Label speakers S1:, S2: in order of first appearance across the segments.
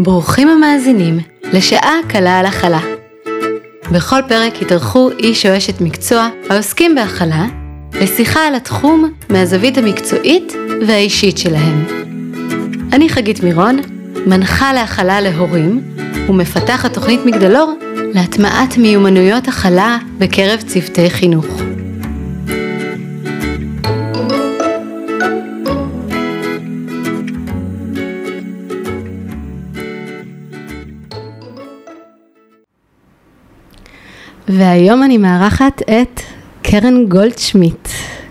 S1: ברוכים המאזינים לשעה קלה על הכלה. בכל פרק יתארחו איש או אשת מקצוע העוסקים בהכלה לשיחה על התחום מהזווית המקצועית והאישית שלהם. אני חגית מירון, מנחה להכלה להורים ומפתחת תוכנית מגדלור להטמעת מיומנויות הכלה בקרב צוותי חינוך. והיום אני מארחת את קרן גולדשמיט.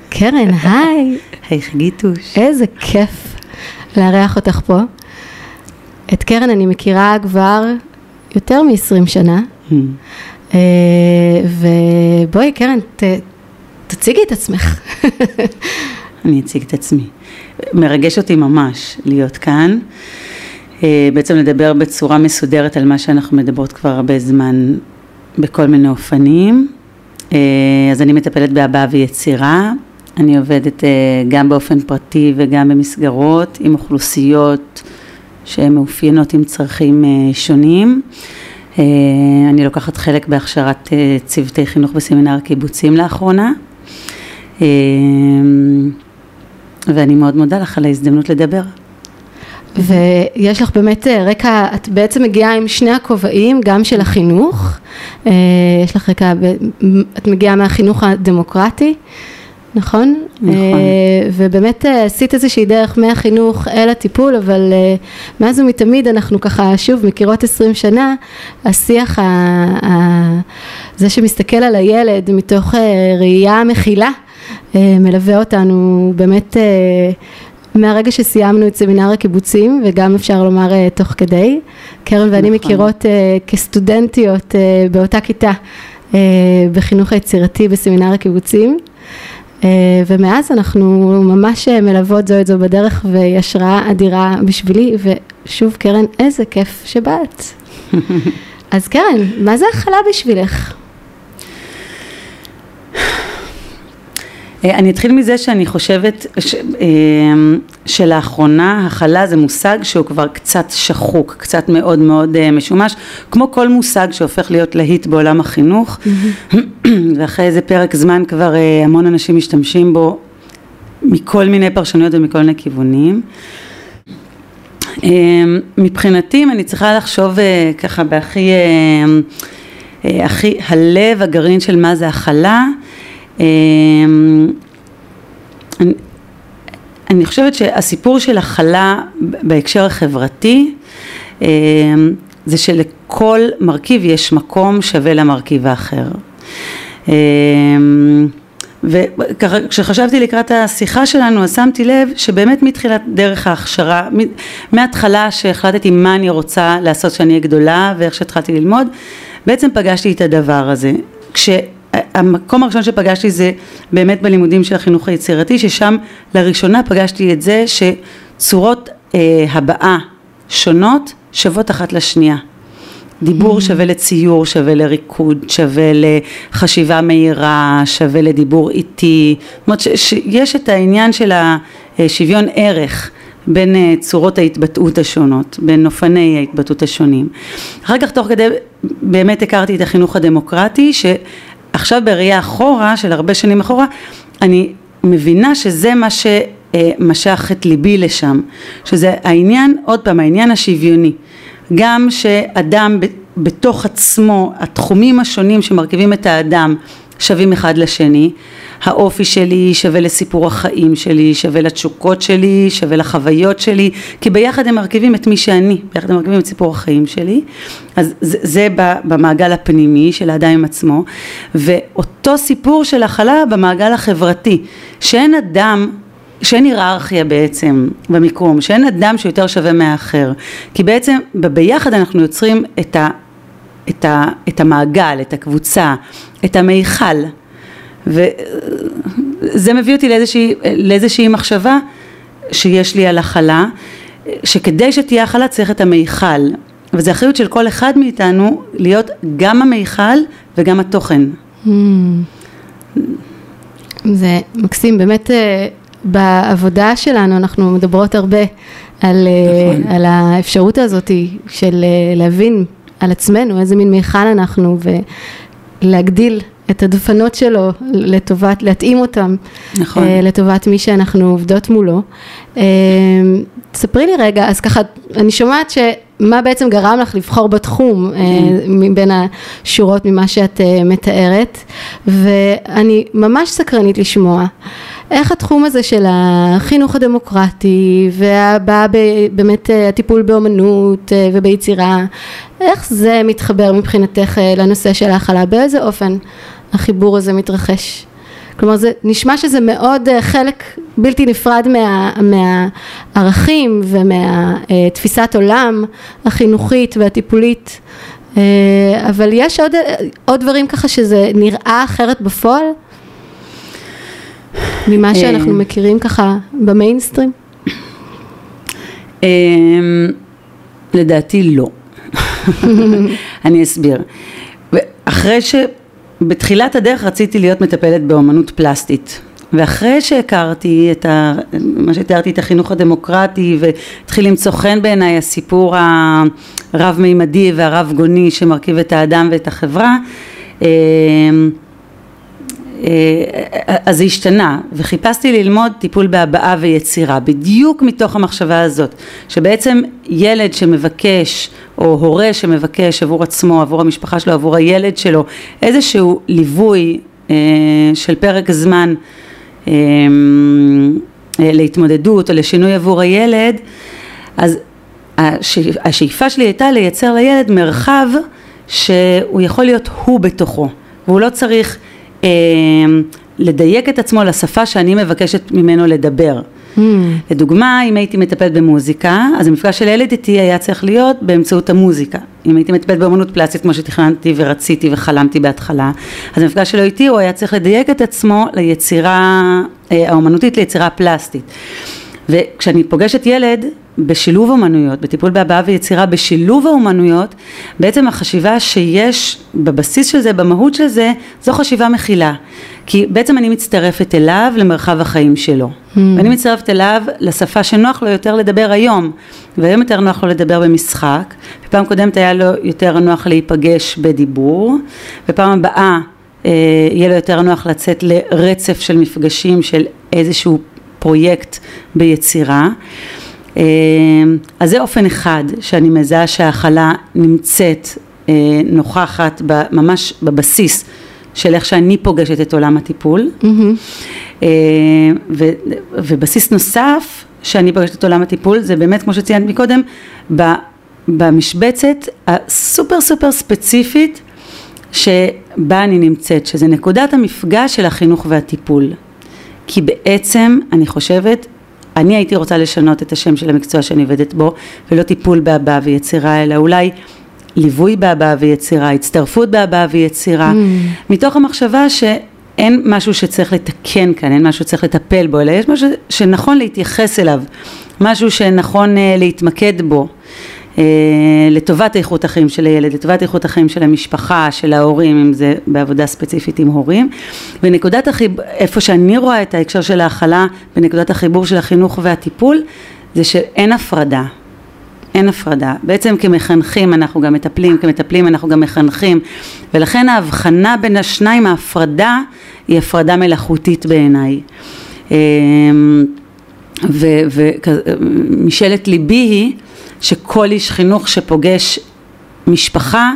S1: קרן, היי.
S2: היי חגיתוש.
S1: איזה כיף לארח אותך פה. את קרן אני מכירה כבר יותר מ-20 שנה.
S2: Hmm.
S1: אה, ובואי, קרן, ת, תציגי את עצמך.
S2: אני אציג את עצמי. מרגש אותי ממש להיות כאן. אה, בעצם לדבר בצורה מסודרת על מה שאנחנו מדברות כבר הרבה זמן בכל מיני אופנים. אה, אז אני מטפלת בהבעה ויצירה. אני עובדת גם באופן פרטי וגם במסגרות עם אוכלוסיות שהן מאופיינות עם צרכים שונים. אני לוקחת חלק בהכשרת צוותי חינוך בסמינר הקיבוצים לאחרונה. ואני מאוד מודה לך על ההזדמנות לדבר.
S1: ויש לך באמת רקע, את בעצם מגיעה עם שני הכובעים, גם של החינוך, יש לך רקע, את מגיעה מהחינוך הדמוקרטי, נכון?
S2: נכון.
S1: ובאמת עשית איזושהי דרך מהחינוך אל הטיפול, אבל מאז ומתמיד אנחנו ככה, שוב, מכירות עשרים שנה, השיח, זה שמסתכל על הילד מתוך ראייה מכילה, מלווה אותנו באמת מהרגע שסיימנו את סמינר הקיבוצים וגם אפשר לומר תוך כדי, קרן ואני
S2: נכון.
S1: מכירות כסטודנטיות באותה כיתה בחינוך היצירתי בסמינר הקיבוצים ומאז אנחנו ממש מלוות זו את זו בדרך והיא השראה אדירה בשבילי ושוב קרן איזה כיף שבאת. אז קרן, מה זה הכלה בשבילך?
S2: אני אתחיל מזה שאני חושבת ש, שלאחרונה הכלה זה מושג שהוא כבר קצת שחוק, קצת מאוד מאוד משומש, כמו כל מושג שהופך להיות להיט בעולם החינוך, ואחרי איזה פרק זמן כבר המון אנשים משתמשים בו מכל מיני פרשנויות ומכל מיני כיוונים. מבחינתי אם אני צריכה לחשוב ככה בהכי, הכי הלב הגרעין של מה זה הכלה, אני, אני חושבת שהסיפור של הכלה בהקשר החברתי זה שלכל מרכיב יש מקום שווה למרכיב האחר. וככה כשחשבתי לקראת השיחה שלנו אז שמתי לב שבאמת מתחילת דרך ההכשרה, מההתחלה שהחלטתי מה אני רוצה לעשות כשאני אהיה גדולה ואיך שהתחלתי ללמוד, בעצם פגשתי את הדבר הזה. כש... המקום הראשון שפגשתי זה באמת בלימודים של החינוך היצירתי, ששם לראשונה פגשתי את זה שצורות אה, הבעה שונות שוות אחת לשנייה. דיבור mm-hmm. שווה לציור, שווה לריקוד, שווה לחשיבה מהירה, שווה לדיבור איטי, זאת אומרת שיש את העניין של השוויון ערך בין צורות ההתבטאות השונות, בין אופני ההתבטאות השונים. אחר כך תוך כדי באמת הכרתי את החינוך הדמוקרטי, ש... עכשיו בראייה אחורה, של הרבה שנים אחורה, אני מבינה שזה מה שמשך את ליבי לשם, שזה העניין, עוד פעם, העניין השוויוני, גם שאדם בתוך עצמו, התחומים השונים שמרכיבים את האדם שווים אחד לשני, האופי שלי שווה לסיפור החיים שלי, שווה לתשוקות שלי, שווה לחוויות שלי, כי ביחד הם מרכיבים את מי שאני, ביחד הם מרכיבים את סיפור החיים שלי, אז זה, זה במעגל הפנימי של האדם עם עצמו, ואותו סיפור של הכלה במעגל החברתי, שאין אדם שאין היררכיה בעצם במיקום, שאין אדם שיותר שווה מהאחר, כי בעצם ביחד אנחנו יוצרים את, ה, את, ה, את המעגל, את הקבוצה, את המיכל, וזה מביא אותי לאיזושהי, לאיזושהי מחשבה שיש לי על הכלה, שכדי שתהיה הכלה צריך את המיכל, וזו אחריות של כל אחד מאיתנו להיות גם המיכל וגם התוכן.
S1: Hmm. זה מקסים, באמת בעבודה שלנו אנחנו מדברות הרבה על, נכון. על האפשרות הזאת של להבין על עצמנו, איזה מין מיכל אנחנו, ולהגדיל את הדפנות שלו לטובת, להתאים אותם נכון. לטובת מי שאנחנו עובדות מולו. ספרי לי רגע, אז ככה, אני שומעת שמה בעצם גרם לך לבחור בתחום mm. מבין השורות ממה שאת מתארת, ואני ממש סקרנית לשמוע. איך התחום הזה של החינוך הדמוקרטי והבא באמת הטיפול באומנות וביצירה, איך זה מתחבר מבחינתך לנושא של ההכלה, באיזה אופן החיבור הזה מתרחש? כלומר זה נשמע שזה מאוד חלק בלתי נפרד מה, מהערכים ומהתפיסת עולם החינוכית והטיפולית אבל יש עוד, עוד דברים ככה שזה נראה אחרת בפועל? ממה שאנחנו מכירים ככה במיינסטרים?
S2: לדעתי לא. אני אסביר. אחרי שבתחילת הדרך רציתי להיות מטפלת באומנות פלסטית. ואחרי שהכרתי את ה... מה שתיארתי את החינוך הדמוקרטי והתחיל למצוא חן בעיניי הסיפור הרב מימדי והרב גוני שמרכיב את האדם ואת החברה אה, אז זה השתנה וחיפשתי ללמוד טיפול בהבעה ויצירה בדיוק מתוך המחשבה הזאת שבעצם ילד שמבקש או הורה שמבקש עבור עצמו עבור המשפחה שלו עבור הילד שלו איזשהו ליווי אה, של פרק זמן אה, אה, להתמודדות או לשינוי עבור הילד אז השאיפה שלי הייתה לייצר לילד מרחב שהוא יכול להיות הוא בתוכו והוא לא צריך אה, לדייק את עצמו לשפה שאני מבקשת ממנו לדבר. Mm. לדוגמה, אם הייתי מטפלת במוזיקה, אז המפגש של ילד איתי היה צריך להיות באמצעות המוזיקה. אם הייתי מטפלת באמנות פלסטית כמו שתכננתי ורציתי וחלמתי בהתחלה, אז המפגש שלו איתי הוא היה צריך לדייק את עצמו ליצירה אה, האומנותית ליצירה פלסטית. וכשאני פוגשת ילד בשילוב אומנויות, בטיפול בהבעה ויצירה בשילוב האומנויות, בעצם החשיבה שיש בבסיס של זה, במהות של זה, זו חשיבה מכילה. כי בעצם אני מצטרפת אליו למרחב החיים שלו. Mm. ואני מצטרפת אליו לשפה שנוח לו יותר לדבר היום. והיום יותר נוח לו לדבר במשחק, ופעם קודמת היה לו יותר נוח להיפגש בדיבור, ופעם הבאה אה, יהיה לו יותר נוח לצאת לרצף של מפגשים של איזשהו פרויקט ביצירה. אמ, אז זה אופן אחד שאני מזהה שההכלה נמצאת אה, נוכחת ממש בבסיס של איך שאני פוגשת את עולם הטיפול mm-hmm. ובסיס נוסף שאני פוגשת את עולם הטיפול זה באמת כמו שציינת מקודם במשבצת הסופר סופר ספציפית שבה אני נמצאת שזה נקודת המפגש של החינוך והטיפול כי בעצם אני חושבת אני הייתי רוצה לשנות את השם של המקצוע שאני עובדת בו, ולא טיפול בהבעה ויצירה, אלא אולי ליווי בהבעה ויצירה, הצטרפות בהבעה ויצירה, mm. מתוך המחשבה שאין משהו שצריך לתקן כאן, אין משהו שצריך לטפל בו, אלא יש משהו שנכון להתייחס אליו, משהו שנכון uh, להתמקד בו. אה, לטובת איכות החיים של הילד, לטובת איכות החיים של המשפחה, של ההורים, אם זה בעבודה ספציפית עם הורים. ונקודת החיבור, איפה שאני רואה את ההקשר של ההכלה בנקודת החיבור של החינוך והטיפול, זה שאין הפרדה. אין הפרדה. בעצם כמחנכים אנחנו גם מטפלים, כמטפלים אנחנו גם מחנכים, ולכן ההבחנה בין השניים, ההפרדה, היא הפרדה מלאכותית בעיניי. אה, ומשאלת ליבי היא שכל איש חינוך שפוגש משפחה,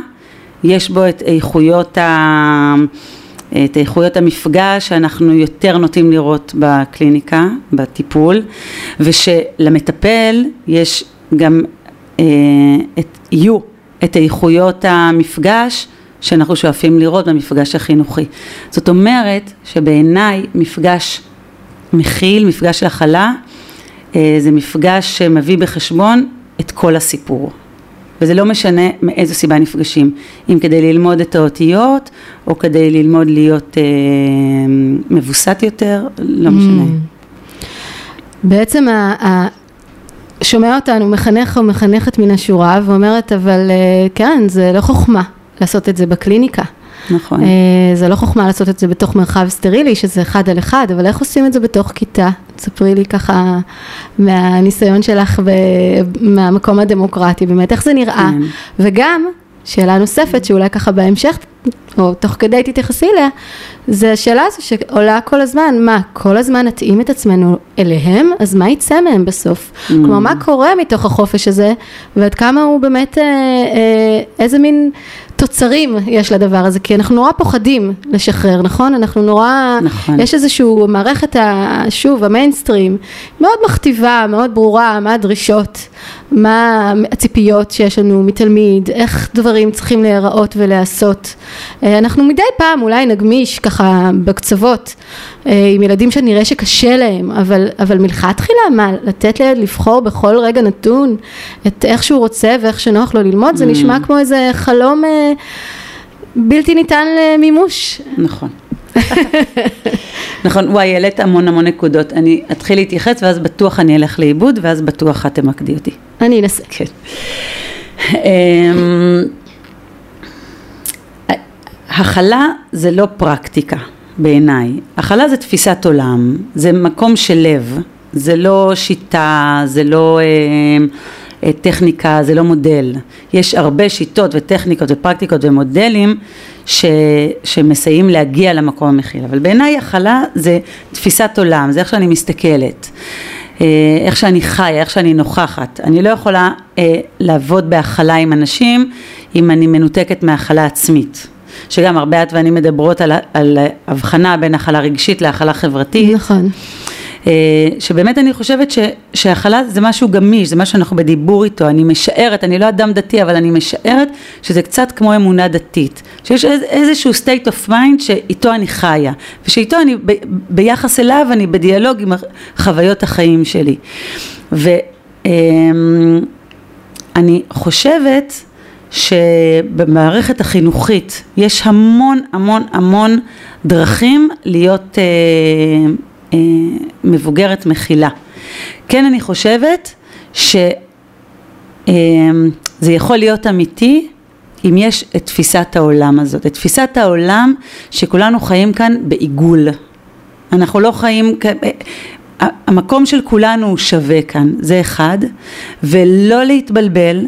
S2: יש בו את איכויות, ה... את איכויות המפגש שאנחנו יותר נוטים לראות בקליניקה, בטיפול, ושלמטפל יש גם, אה, את, יהיו את איכויות המפגש שאנחנו שואפים לראות במפגש החינוכי. זאת אומרת שבעיניי מפגש מכיל, מפגש של הכלה, אה, זה מפגש שמביא בחשבון את כל הסיפור. וזה לא משנה מאיזו סיבה נפגשים, אם כדי ללמוד את האותיות, או כדי ללמוד להיות אה, מבוסת יותר, לא mm. משנה.
S1: בעצם ה, ה, שומע אותנו מחנך או מחנכת מן השורה ואומרת אבל אה, כן זה לא חוכמה לעשות את זה בקליניקה.
S2: נכון. אה,
S1: זה לא חוכמה לעשות את זה בתוך מרחב סטרילי שזה אחד על אחד אבל איך עושים את זה בתוך כיתה תספרי לי ככה מהניסיון שלך ומהמקום הדמוקרטי, באמת איך זה נראה,
S2: כן.
S1: וגם שאלה נוספת שאולי ככה בהמשך, או תוך כדי תתייחסי אליה, זה השאלה הזו שעולה כל הזמן, מה, כל הזמן נתאים את עצמנו אליהם, אז מה יצא מהם בסוף?
S2: Mm.
S1: כלומר, מה קורה מתוך החופש הזה, ועד כמה הוא באמת, אה, אה, איזה מין תוצרים יש לדבר הזה, כי אנחנו נורא פוחדים לשחרר, נכון? אנחנו נורא,
S2: נכון.
S1: יש איזשהו מערכת, ה, שוב, המיינסטרים, מאוד מכתיבה, מאוד ברורה, מה הדרישות, מה הציפיות שיש לנו מתלמיד, איך דברים צריכים להיראות ולהיעשות. אה, אנחנו מדי פעם אולי נגמיש ככה בקצוות אה, עם ילדים שנראה שקשה להם, אבל, אבל מלכתחילה מה, לתת לילד לבחור בכל רגע נתון את איך שהוא רוצה ואיך שנוח לו ללמוד, זה נשמע כמו איזה חלום אה, בלתי ניתן למימוש.
S2: נכון. נכון, וואי, העלית המון המון נקודות. אני אתחיל להתייחס ואז בטוח אני אלך לאיבוד ואז בטוח את תמקדי אותי.
S1: אני אנסה.
S2: כן. אמ, הכלה זה לא פרקטיקה בעיניי, הכלה זה תפיסת עולם, זה מקום של לב, זה לא שיטה, זה לא אה, טכניקה, זה לא מודל. יש הרבה שיטות וטכניקות ופרקטיקות ומודלים ש, שמסייעים להגיע למקום המכיל, אבל בעיניי הכלה זה תפיסת עולם, זה איך שאני מסתכלת. אה, איך שאני חיה, איך שאני נוכחת. אני לא יכולה אה, לעבוד בהכלה עם אנשים אם אני מנותקת מהכלה עצמית. שגם הרבה את ואני מדברות על, על הבחנה בין הכלה רגשית להכלה חברתית.
S1: נכון.
S2: אה, שבאמת אני חושבת ש, שהכלה זה משהו גמיש, זה משהו שאנחנו בדיבור איתו, אני משערת, אני לא אדם דתי, אבל אני משערת שזה קצת כמו אמונה דתית, שיש איז, איזשהו state of mind שאיתו אני חיה, ושאיתו אני, ב, ביחס אליו אני בדיאלוג עם חוויות החיים שלי. ואני חושבת שבמערכת החינוכית יש המון המון המון דרכים להיות אה, מבוגרת מכילה. כן אני חושבת שזה אה, יכול להיות אמיתי אם יש את תפיסת העולם הזאת, את תפיסת העולם שכולנו חיים כאן בעיגול. אנחנו לא חיים, המקום של כולנו הוא שווה כאן, זה אחד, ולא להתבלבל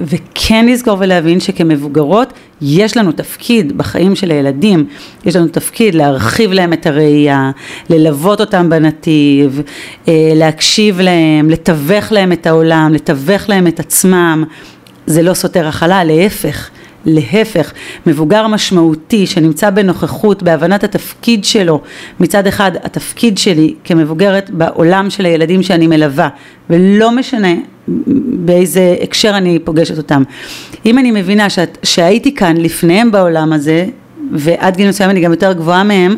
S2: וכן לזכור ולהבין שכמבוגרות יש לנו תפקיד בחיים של הילדים, יש לנו תפקיד להרחיב להם את הראייה, ללוות אותם בנתיב, אה, להקשיב להם, לתווך להם את העולם, לתווך להם את עצמם, זה לא סותר הכלה, להפך. להפך, מבוגר משמעותי שנמצא בנוכחות, בהבנת התפקיד שלו, מצד אחד התפקיד שלי כמבוגרת בעולם של הילדים שאני מלווה, ולא משנה באיזה הקשר אני פוגשת אותם. אם אני מבינה שאת, שהייתי כאן לפניהם בעולם הזה, ועד גיל מסוים אני גם יותר גבוהה מהם,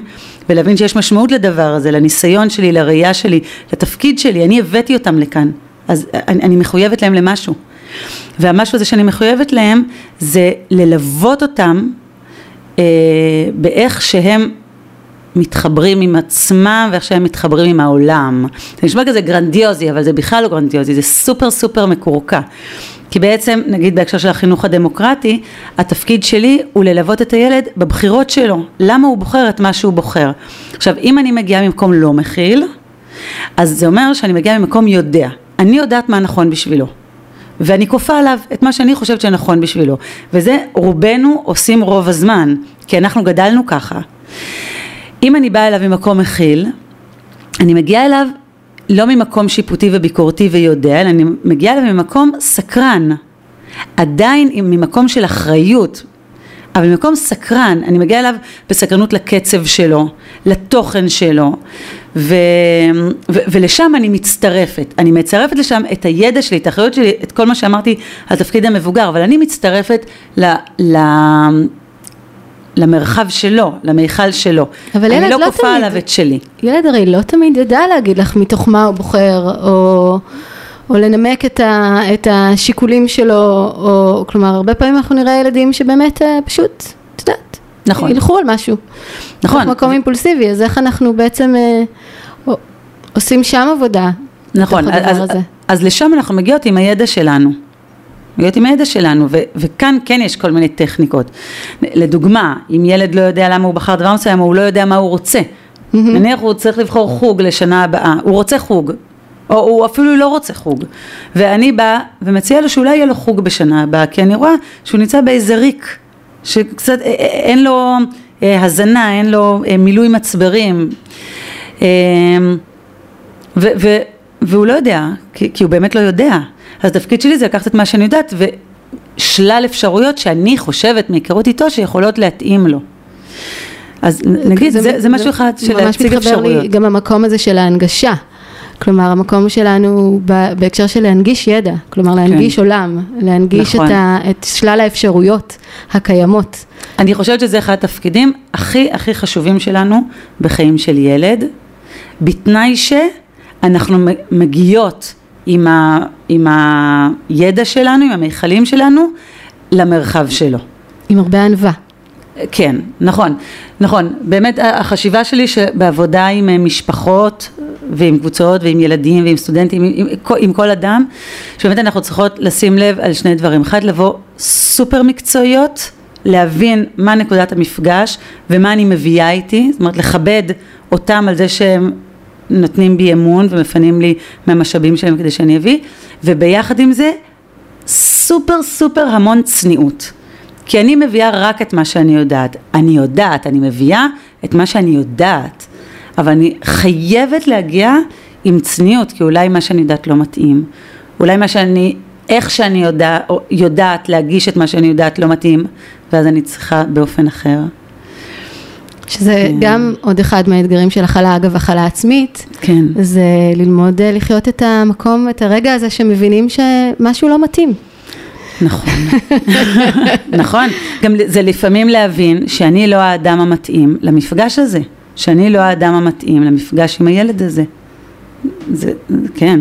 S2: ולהבין שיש משמעות לדבר הזה, לניסיון שלי, לראייה שלי, לתפקיד שלי, אני הבאתי אותם לכאן, אז אני, אני מחויבת להם למשהו. והמשהו הזה שאני מחויבת להם זה ללוות אותם אה, באיך שהם מתחברים עם עצמם ואיך שהם מתחברים עם העולם. זה נשמע כזה גרנדיוזי, אבל זה בכלל לא גרנדיוזי, זה סופר סופר מקורקע. כי בעצם, נגיד בהקשר של החינוך הדמוקרטי, התפקיד שלי הוא ללוות את הילד בבחירות שלו. למה הוא בוחר את מה שהוא בוחר. עכשיו, אם אני מגיעה ממקום לא מכיל, אז זה אומר שאני מגיעה ממקום יודע. אני יודעת מה נכון בשבילו. ואני כופה עליו את מה שאני חושבת שנכון בשבילו. וזה רובנו עושים רוב הזמן, כי אנחנו גדלנו ככה. אם אני באה אליו ממקום מכיל, אני מגיעה אליו לא ממקום שיפוטי וביקורתי ויודע, אלא אני מגיעה אליו ממקום סקרן. עדיין ממקום של אחריות, אבל ממקום סקרן, אני מגיעה אליו בסקרנות לקצב שלו, לתוכן שלו, ו, ו, ולשם אני מצטרפת. אני מצרפת לשם את הידע שלי, את האחריות שלי, את כל מה שאמרתי על תפקיד המבוגר, אבל אני מצטרפת ל... ל למרחב שלו, למיכל שלו.
S1: אבל ילד
S2: אני לא,
S1: לא
S2: כופה
S1: תמיד,
S2: עליו את שלי.
S1: ילד הרי לא תמיד ידע להגיד לך מתוך מה הוא בוחר, או, או לנמק את, ה, את השיקולים שלו, או כלומר הרבה פעמים אנחנו נראה ילדים שבאמת אה, פשוט, את יודעת,
S2: נכון.
S1: ילכו על משהו.
S2: נכון.
S1: מתוך מקום אימפולסיבי, אז איך אנחנו בעצם אה, עושים שם עבודה.
S2: נכון, אז,
S1: הזה.
S2: אז לשם אנחנו מגיעות עם הידע שלנו. מגיעות עם הידע שלנו, ו, וכאן כן יש כל מיני טכניקות. לדוגמה, אם ילד לא יודע למה הוא בחר דבר מסוים, הוא לא יודע מה הוא רוצה, נניח הוא צריך לבחור חוג לשנה הבאה, הוא רוצה חוג, או הוא אפילו לא רוצה חוג, ואני באה ומציעה לו שאולי יהיה לו חוג בשנה הבאה, כי אני רואה שהוא נמצא באיזה ריק, שקצת אין לו הזנה, אין לו מילוי מצברים, ו, ו, והוא לא יודע, כי, כי הוא באמת לא יודע, אז התפקיד שלי זה לקחת את מה שאני יודעת ושלל אפשרויות שאני חושבת מהיכרות איתו שיכולות להתאים לו. אז נגיד, זה, זה, זה משהו אחד של להציג אפשרויות.
S1: לי גם המקום הזה של ההנגשה. כלומר, המקום שלנו בהקשר של להנגיש ידע, כלומר להנגיש כן. עולם, להנגיש נכון. את, ה, את שלל האפשרויות הקיימות.
S2: אני חושבת שזה אחד התפקידים הכי הכי חשובים שלנו בחיים של ילד, בתנאי שאנחנו מגיעות עם, ה, עם הידע שלנו, עם המיכלים שלנו, למרחב שלו.
S1: עם הרבה ענווה.
S2: כן, נכון, נכון, באמת החשיבה שלי שבעבודה עם אה, משפחות ועם קבוצות ועם ילדים ועם סטודנטים, עם, עם, עם כל אדם, שבאמת אנחנו צריכות לשים לב על שני דברים, אחד לבוא סופר מקצועיות, להבין מה נקודת המפגש ומה אני מביאה איתי, זאת אומרת לכבד אותם על זה שהם נותנים בי אמון ומפנים לי מהמשאבים שלהם כדי שאני אביא, וביחד עם זה סופר סופר המון צניעות. כי אני מביאה רק את מה שאני יודעת. אני יודעת, אני מביאה את מה שאני יודעת, אבל אני חייבת להגיע עם צניעות, כי אולי מה שאני יודעת לא מתאים. אולי מה שאני, איך שאני יודע, יודעת להגיש את מה שאני יודעת לא מתאים, ואז אני צריכה באופן אחר.
S1: שזה כן. גם עוד אחד מהאתגרים של הכלה, אגב הכלה עצמית,
S2: כן.
S1: זה ללמוד אה, לחיות את המקום, את הרגע הזה שמבינים שמשהו לא מתאים.
S2: נכון, נכון, גם זה לפעמים להבין שאני לא האדם המתאים למפגש הזה, שאני לא האדם המתאים למפגש עם הילד הזה, זה, כן,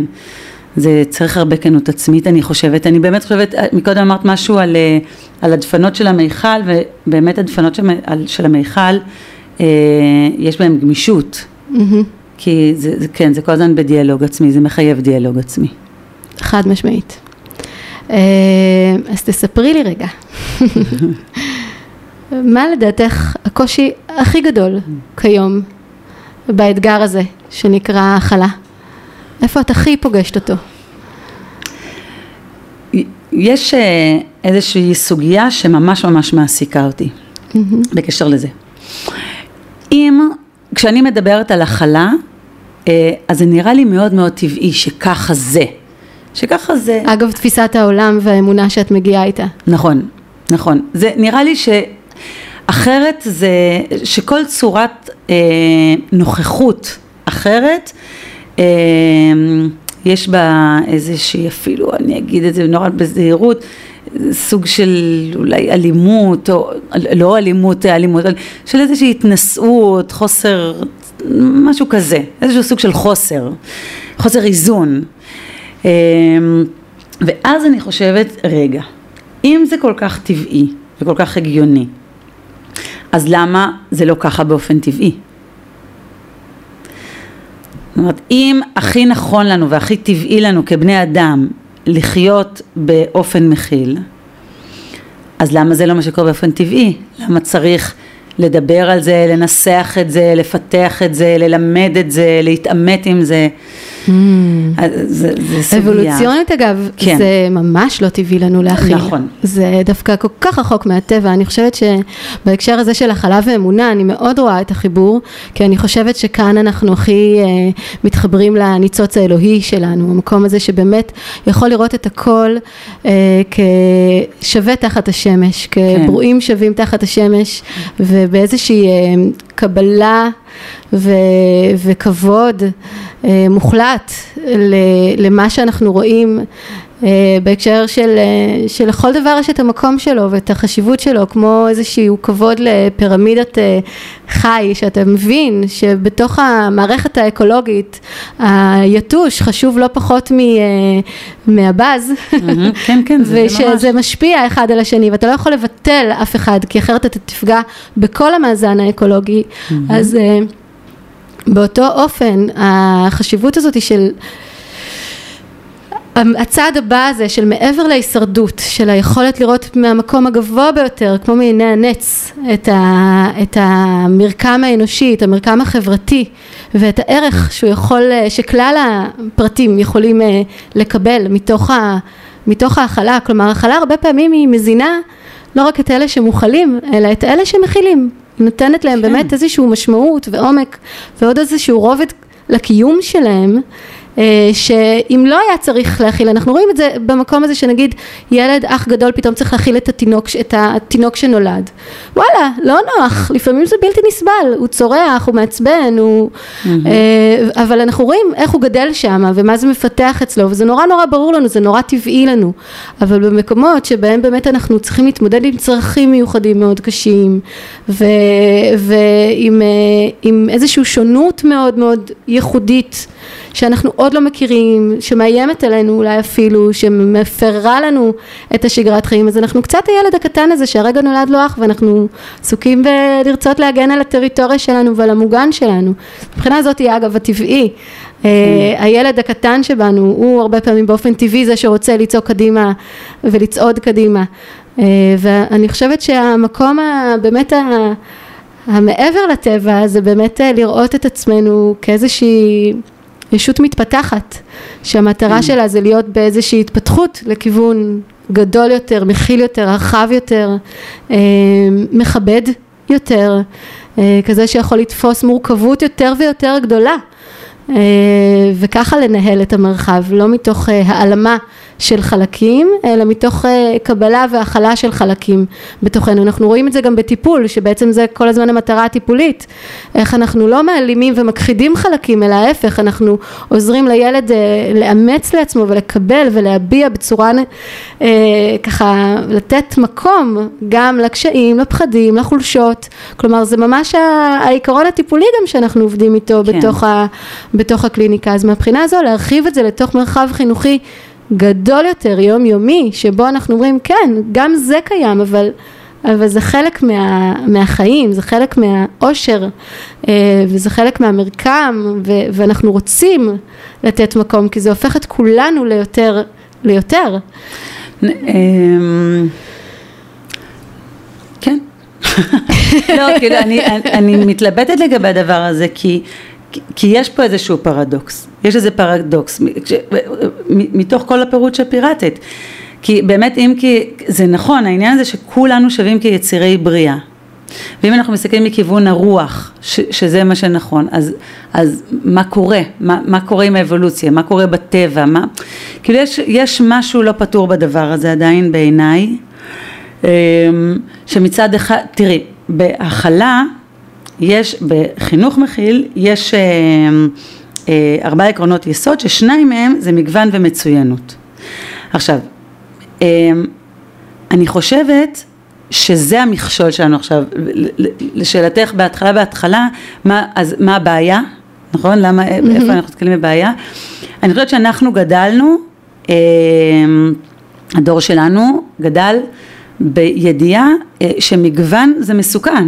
S2: זה צריך הרבה כנות עצמית אני חושבת, אני באמת חושבת, מקודם אמרת משהו על, אה, על הדפנות של המיכל ובאמת הדפנות של, של המיכל אה, יש בהם גמישות, mm-hmm. כי זה, זה, כן, זה כל הזמן בדיאלוג עצמי, זה מחייב דיאלוג עצמי.
S1: חד משמעית. אה, אז תספרי לי רגע, מה לדעתך הקושי הכי גדול כיום באתגר הזה שנקרא הכלה? איפה את הכי פוגשת אותו?
S2: יש אה, איזושהי סוגיה שממש ממש מעסיקה אותי. בקשר לזה. אם, כשאני מדברת על הכלה, אה, אז זה נראה לי מאוד מאוד טבעי שככה זה. שככה זה.
S1: אגב, תפיסת העולם והאמונה שאת מגיעה איתה.
S2: נכון, נכון. זה נראה לי שאחרת זה, שכל צורת אה, נוכחות אחרת, אה, יש בה איזושהי אפילו, אני אגיד את זה נורא בזהירות, סוג של אולי אלימות, או לא אלימות, אלימות, של איזושהי התנשאות, חוסר, משהו כזה, איזשהו סוג של חוסר, חוסר איזון. אמ, ואז אני חושבת, רגע, אם זה כל כך טבעי וכל כך הגיוני, אז למה זה לא ככה באופן טבעי? זאת אומרת, אם הכי נכון לנו והכי טבעי לנו כבני אדם לחיות באופן מכיל, אז למה זה לא מה שקורה באופן טבעי? למה צריך לדבר על זה, לנסח את זה, לפתח את זה, ללמד את זה, להתעמת עם זה? Mm.
S1: זה, זה סוגיה. אבולוציונית אגב, כן. זה ממש לא טבעי לנו להכיל.
S2: נכון.
S1: זה דווקא כל כך רחוק מהטבע, אני חושבת שבהקשר הזה של הכלה ואמונה, אני מאוד רואה את החיבור, כי אני חושבת שכאן אנחנו הכי אה, מתחברים לניצוץ האלוהי שלנו, המקום הזה שבאמת יכול לראות את הכל אה, כשווה תחת השמש, כברואים כן. שווים תחת השמש, ובאיזושהי אה, קבלה ו, וכבוד אה, מוחלט למה שאנחנו רואים אה, בהקשר של, אה, שלכל דבר יש את המקום שלו ואת החשיבות שלו, כמו איזשהו כבוד לפירמידת חי, שאתה מבין שבתוך המערכת האקולוגית היתוש חשוב לא פחות מהבאז,
S2: כן, כן,
S1: זה ושזה משפיע אחד על השני, ואתה לא יכול לבטל אף אחד, כי אחרת אתה תפגע בכל המאזן האקולוגי, אז באותו אופן, החשיבות הזאת היא של הצעד הבא הזה של מעבר להישרדות, של היכולת לראות מהמקום הגבוה ביותר, כמו מעיני הנץ, את, ה, את המרקם האנושי, את המרקם החברתי ואת הערך שהוא יכול, שכלל הפרטים יכולים אה, לקבל מתוך, ה, מתוך ההכלה, כלומר הכלה הרבה פעמים היא מזינה לא רק את אלה שמוכלים, אלא את אלה שמכילים, נותנת להם כן. באמת איזושהי משמעות ועומק ועוד איזשהו רובד לקיום שלהם שאם לא היה צריך להכיל, אנחנו רואים את זה במקום הזה שנגיד ילד אח גדול פתאום צריך להכיל את התינוק, את התינוק שנולד, וואלה, לא נוח, לפעמים זה בלתי נסבל, הוא צורח, הוא מעצבן, הוא... אה, אבל אנחנו רואים איך הוא גדל שם ומה זה מפתח אצלו וזה נורא נורא ברור לנו, זה נורא טבעי לנו, אבל במקומות שבהם באמת אנחנו צריכים להתמודד עם צרכים מיוחדים מאוד קשים ועם אה, איזושהי שונות מאוד מאוד ייחודית שאנחנו עוד לא מכירים, שמאיימת עלינו אולי אפילו, שמפרה לנו את השגרת חיים, אז אנחנו קצת הילד הקטן הזה שהרגע נולד לו אח ואנחנו עסוקים בלרצות להגן על הטריטוריה שלנו ועל המוגן שלנו. מבחינה הזאת היא אגב הטבעי, mm. הילד הקטן שבנו הוא הרבה פעמים באופן טבעי זה שרוצה לצעוק קדימה ולצעוד קדימה אה, ואני חושבת שהמקום באמת המעבר לטבע זה באמת אה, לראות את עצמנו כאיזושהי ישות מתפתחת, שהמטרה mm. שלה זה להיות באיזושהי התפתחות לכיוון גדול יותר, מכיל יותר, רחב יותר, אה, מכבד יותר, אה, כזה שיכול לתפוס מורכבות יותר ויותר גדולה. אה, וככה לנהל את המרחב, לא מתוך העלמה של חלקים, אלא מתוך אה, קבלה והכלה של חלקים בתוכנו. אנחנו רואים את זה גם בטיפול, שבעצם זה כל הזמן המטרה הטיפולית. איך אנחנו לא מעלימים ומכחידים חלקים, אלא ההפך, אנחנו עוזרים לילד אה, לאמץ לעצמו ולקבל ולהביע בצורה אה, ככה, לתת מקום גם לקשיים, לפחדים, לחולשות. כלומר, זה ממש העיקרון הטיפולי גם שאנחנו עובדים איתו כן. בתוך, ה, בתוך הקליניקה. אז מהבחינה הזו להרחיב את זה לתוך מרחב חינוכי גדול יותר, יומיומי, שבו אנחנו אומרים כן, גם זה קיים, אבל, אבל זה חלק מה, מהחיים, זה חלק מהאושר, אה, וזה חלק מהמרקם, ו, ואנחנו רוצים לתת מקום, כי זה הופך את כולנו ליותר, ליותר. אמ,
S2: כן. לא, כאילו, אני, אני מתלבטת לגבי הדבר הזה, כי כי יש פה איזשהו פרדוקס, יש איזה פרדוקס מתוך כל הפירוט שפירטת, כי באמת אם כי זה נכון העניין הזה שכולנו שווים כיצירי בריאה. ואם אנחנו מסתכלים מכיוון הרוח ש, שזה מה שנכון אז, אז מה קורה, מה, מה קורה עם האבולוציה, מה קורה בטבע, מה, כאילו יש, יש משהו לא פתור בדבר הזה עדיין בעיניי אמ, שמצד אחד, תראי בהכלה יש בחינוך מכיל, יש אה, אה, ארבעה עקרונות יסוד ששניים מהם זה מגוון ומצוינות. עכשיו, אה, אני חושבת שזה המכשול שלנו עכשיו, לשאלתך בהתחלה בהתחלה, מה, אז מה הבעיה, נכון? למה, mm-hmm. איפה אנחנו נתקלים בבעיה? אני חושבת שאנחנו גדלנו, אה, הדור שלנו גדל בידיעה אה, שמגוון זה מסוכן.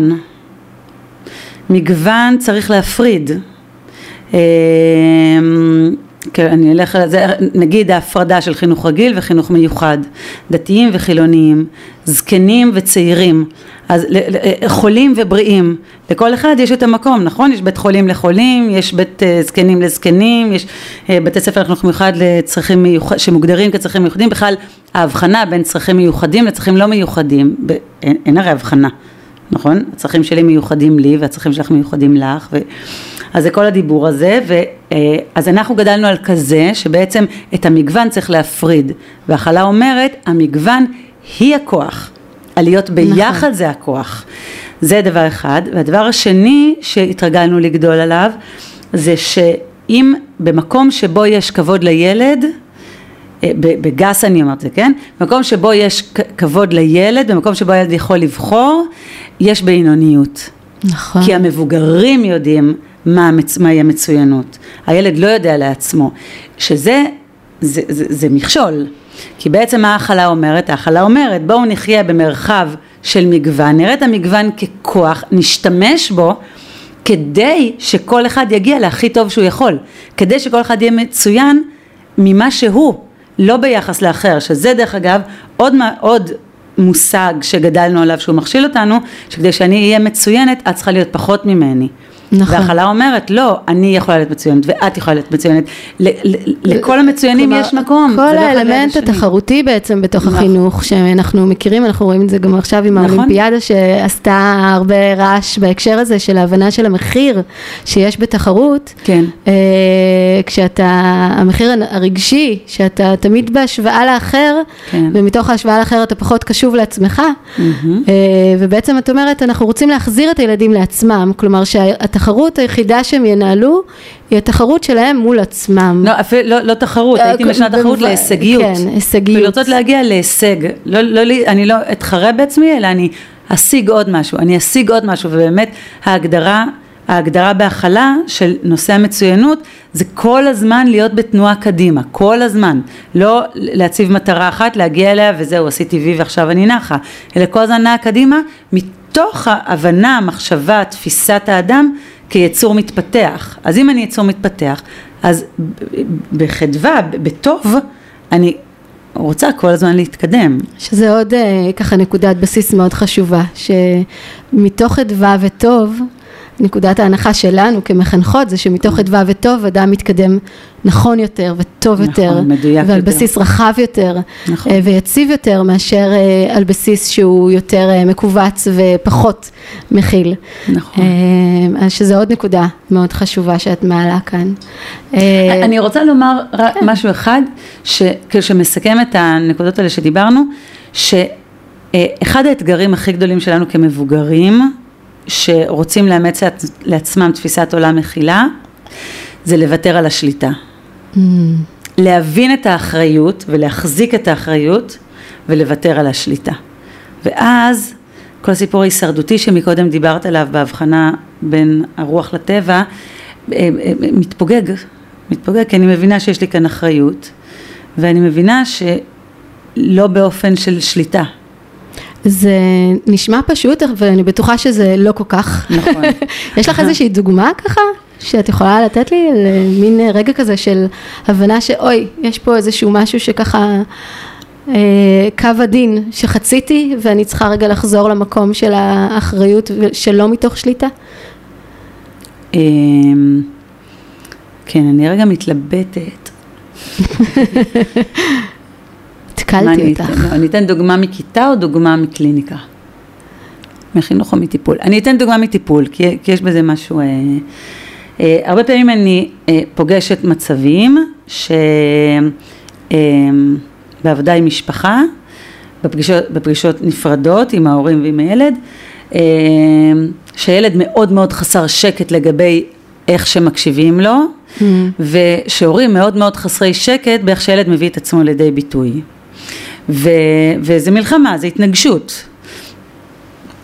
S2: מגוון צריך להפריד. אמ, כן, אני אלך על זה, נגיד ההפרדה של חינוך רגיל וחינוך מיוחד, דתיים וחילוניים, זקנים וצעירים, אז חולים ובריאים, לכל אחד יש את המקום, נכון? יש בית חולים לחולים, יש בית אה, זקנים לזקנים, יש אה, בתי ספר לחינוך מיוחד לצרכים מיוחד, שמוגדרים כצרכים מיוחדים, בכלל ההבחנה בין צרכים מיוחדים לצרכים לא מיוחדים, אין, אין הרי הבחנה, נכון? הצרכים שלי מיוחדים לי והצרכים שלך מיוחדים לך, ו... אז זה כל הדיבור הזה, ואז אה, אנחנו גדלנו על כזה שבעצם את המגוון צריך להפריד, והכלה אומרת המגוון היא הכוח, הלהיות ביחד נכון. זה הכוח, זה דבר אחד, והדבר השני שהתרגלנו לגדול עליו זה שאם במקום שבו יש כבוד לילד בגס אני אומרת את זה, כן? במקום שבו יש כבוד לילד, במקום שבו הילד יכול לבחור, יש בינוניות.
S1: נכון.
S2: כי המבוגרים יודעים מה, מהי המצוינות. הילד לא יודע לעצמו, שזה זה, זה, זה מכשול. כי בעצם מה ההכלה אומרת? ההכלה אומרת בואו נחיה במרחב של מגוון, נראה את המגוון ככוח, נשתמש בו כדי שכל אחד יגיע להכי טוב שהוא יכול, כדי שכל אחד יהיה מצוין ממה שהוא. לא ביחס לאחר, שזה דרך אגב עוד, עוד מושג שגדלנו עליו שהוא מכשיל אותנו, שכדי שאני אהיה מצוינת את צריכה להיות פחות ממני. נכון. והכלה אומרת, לא, אני יכולה להיות מצוינת ואת יכולה להיות מצוינת. לכל המצוינים כלומר, יש מקום.
S1: כל לא האלמנט התחרותי בעצם בתוך נכון. החינוך, שאנחנו מכירים, אנחנו רואים את זה גם עכשיו עם נכון. האולימפיאדה שעשתה הרבה רעש בהקשר הזה של ההבנה של המחיר שיש בתחרות.
S2: כן. אה,
S1: כשאתה, המחיר הרגשי, שאתה תמיד בהשוואה לאחר, כן. ומתוך ההשוואה לאחר אתה פחות קשוב לעצמך, mm-hmm. אה, ובעצם את אומרת, אנחנו רוצים להחזיר את הילדים לעצמם, כלומר שהת התחרות היחידה שהם ינהלו היא התחרות שלהם מול עצמם.
S2: לא, אפילו לא, לא תחרות, אה, הייתי משנה תחרות להישגיות.
S1: כן, הישגיות.
S2: ולרצות להגיע להישג. לא, לא, אני לא אתחרה בעצמי, אלא אני אשיג עוד משהו, אני אשיג עוד משהו, ובאמת ההגדרה ההגדרה בהכלה של נושא המצוינות זה כל הזמן להיות בתנועה קדימה, כל הזמן, לא להציב מטרה אחת, להגיע אליה וזהו עשיתי וי ועכשיו אני נחה, אלא כל הזמן נעה קדימה מתוך ההבנה, המחשבה, תפיסת האדם כיצור מתפתח. אז אם אני יצור מתפתח, אז בחדווה, בטוב, אני רוצה כל הזמן להתקדם.
S1: שזה עוד אה, ככה נקודת בסיס מאוד חשובה, שמתוך חדווה וטוב נקודת ההנחה שלנו כמחנכות זה שמתוך אדווה וטוב אדם מתקדם נכון יותר וטוב נכון, יותר
S2: מדויק
S1: ועל
S2: יותר.
S1: בסיס רחב יותר
S2: נכון.
S1: אה, ויציב יותר מאשר אה, על בסיס שהוא יותר אה, מכווץ ופחות מכיל.
S2: נכון.
S1: שזה עוד נקודה מאוד חשובה שאת מעלה כאן.
S2: אני רוצה לומר כן. משהו אחד שמסכם את הנקודות האלה שדיברנו שאחד האתגרים הכי גדולים שלנו כמבוגרים שרוצים לאמץ לעצמם תפיסת עולם מכילה, זה לוותר על השליטה. Mm. להבין את האחריות ולהחזיק את האחריות ולוותר על השליטה. ואז כל הסיפור ההישרדותי שמקודם דיברת עליו בהבחנה בין הרוח לטבע, אה, אה, מתפוגג, מתפוגג כי אני מבינה שיש לי כאן אחריות ואני מבינה שלא באופן של שליטה,
S1: זה נשמע פשוט, ואני בטוחה שזה לא כל כך.
S2: נכון.
S1: יש לך איזושהי דוגמה ככה? שאת יכולה לתת לי מין רגע כזה של הבנה שאוי, יש פה איזשהו משהו שככה אה, קו הדין שחציתי ואני צריכה רגע לחזור למקום של האחריות שלא מתוך שליטה?
S2: אמ, כן, אני רגע מתלבטת.
S1: התקלתי אותך.
S2: אני, אני אתן דוגמה מכיתה או דוגמה מקליניקה? מחינוך או מטיפול. אני אתן דוגמה מטיפול, כי, כי יש בזה משהו... אה, אה, הרבה פעמים אני אה, פוגשת מצבים שבעבודה אה, עם משפחה, בפגישות, בפגישות נפרדות עם ההורים ועם הילד, אה, שהילד מאוד מאוד חסר שקט לגבי איך שמקשיבים לו, mm. ושהורים מאוד מאוד חסרי שקט באיך שהילד מביא את עצמו לידי ביטוי. ו, וזה מלחמה, זה התנגשות.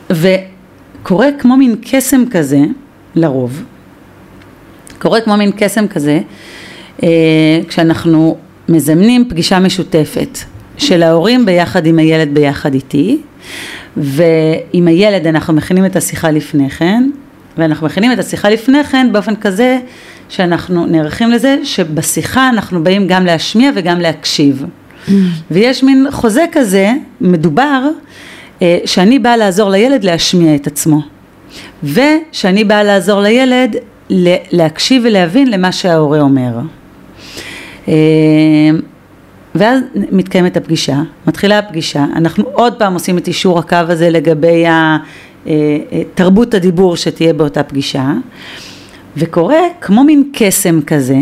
S2: וקורה כמו מין קסם כזה, לרוב, קורה כמו מין קסם כזה, אה, כשאנחנו מזמנים פגישה משותפת של ההורים ביחד עם הילד ביחד איתי, ועם הילד אנחנו מכינים את השיחה לפני כן, ואנחנו מכינים את השיחה לפני כן באופן כזה שאנחנו נערכים לזה שבשיחה אנחנו באים גם להשמיע וגם להקשיב. ויש מין חוזה כזה, מדובר, אה, שאני באה לעזור לילד להשמיע את עצמו. ושאני באה לעזור לילד להקשיב ולהבין למה שההורה אומר. אה, ואז מתקיימת הפגישה, מתחילה הפגישה, אנחנו עוד פעם עושים את אישור הקו הזה לגבי תרבות הדיבור שתהיה באותה פגישה, וקורה כמו מין קסם כזה,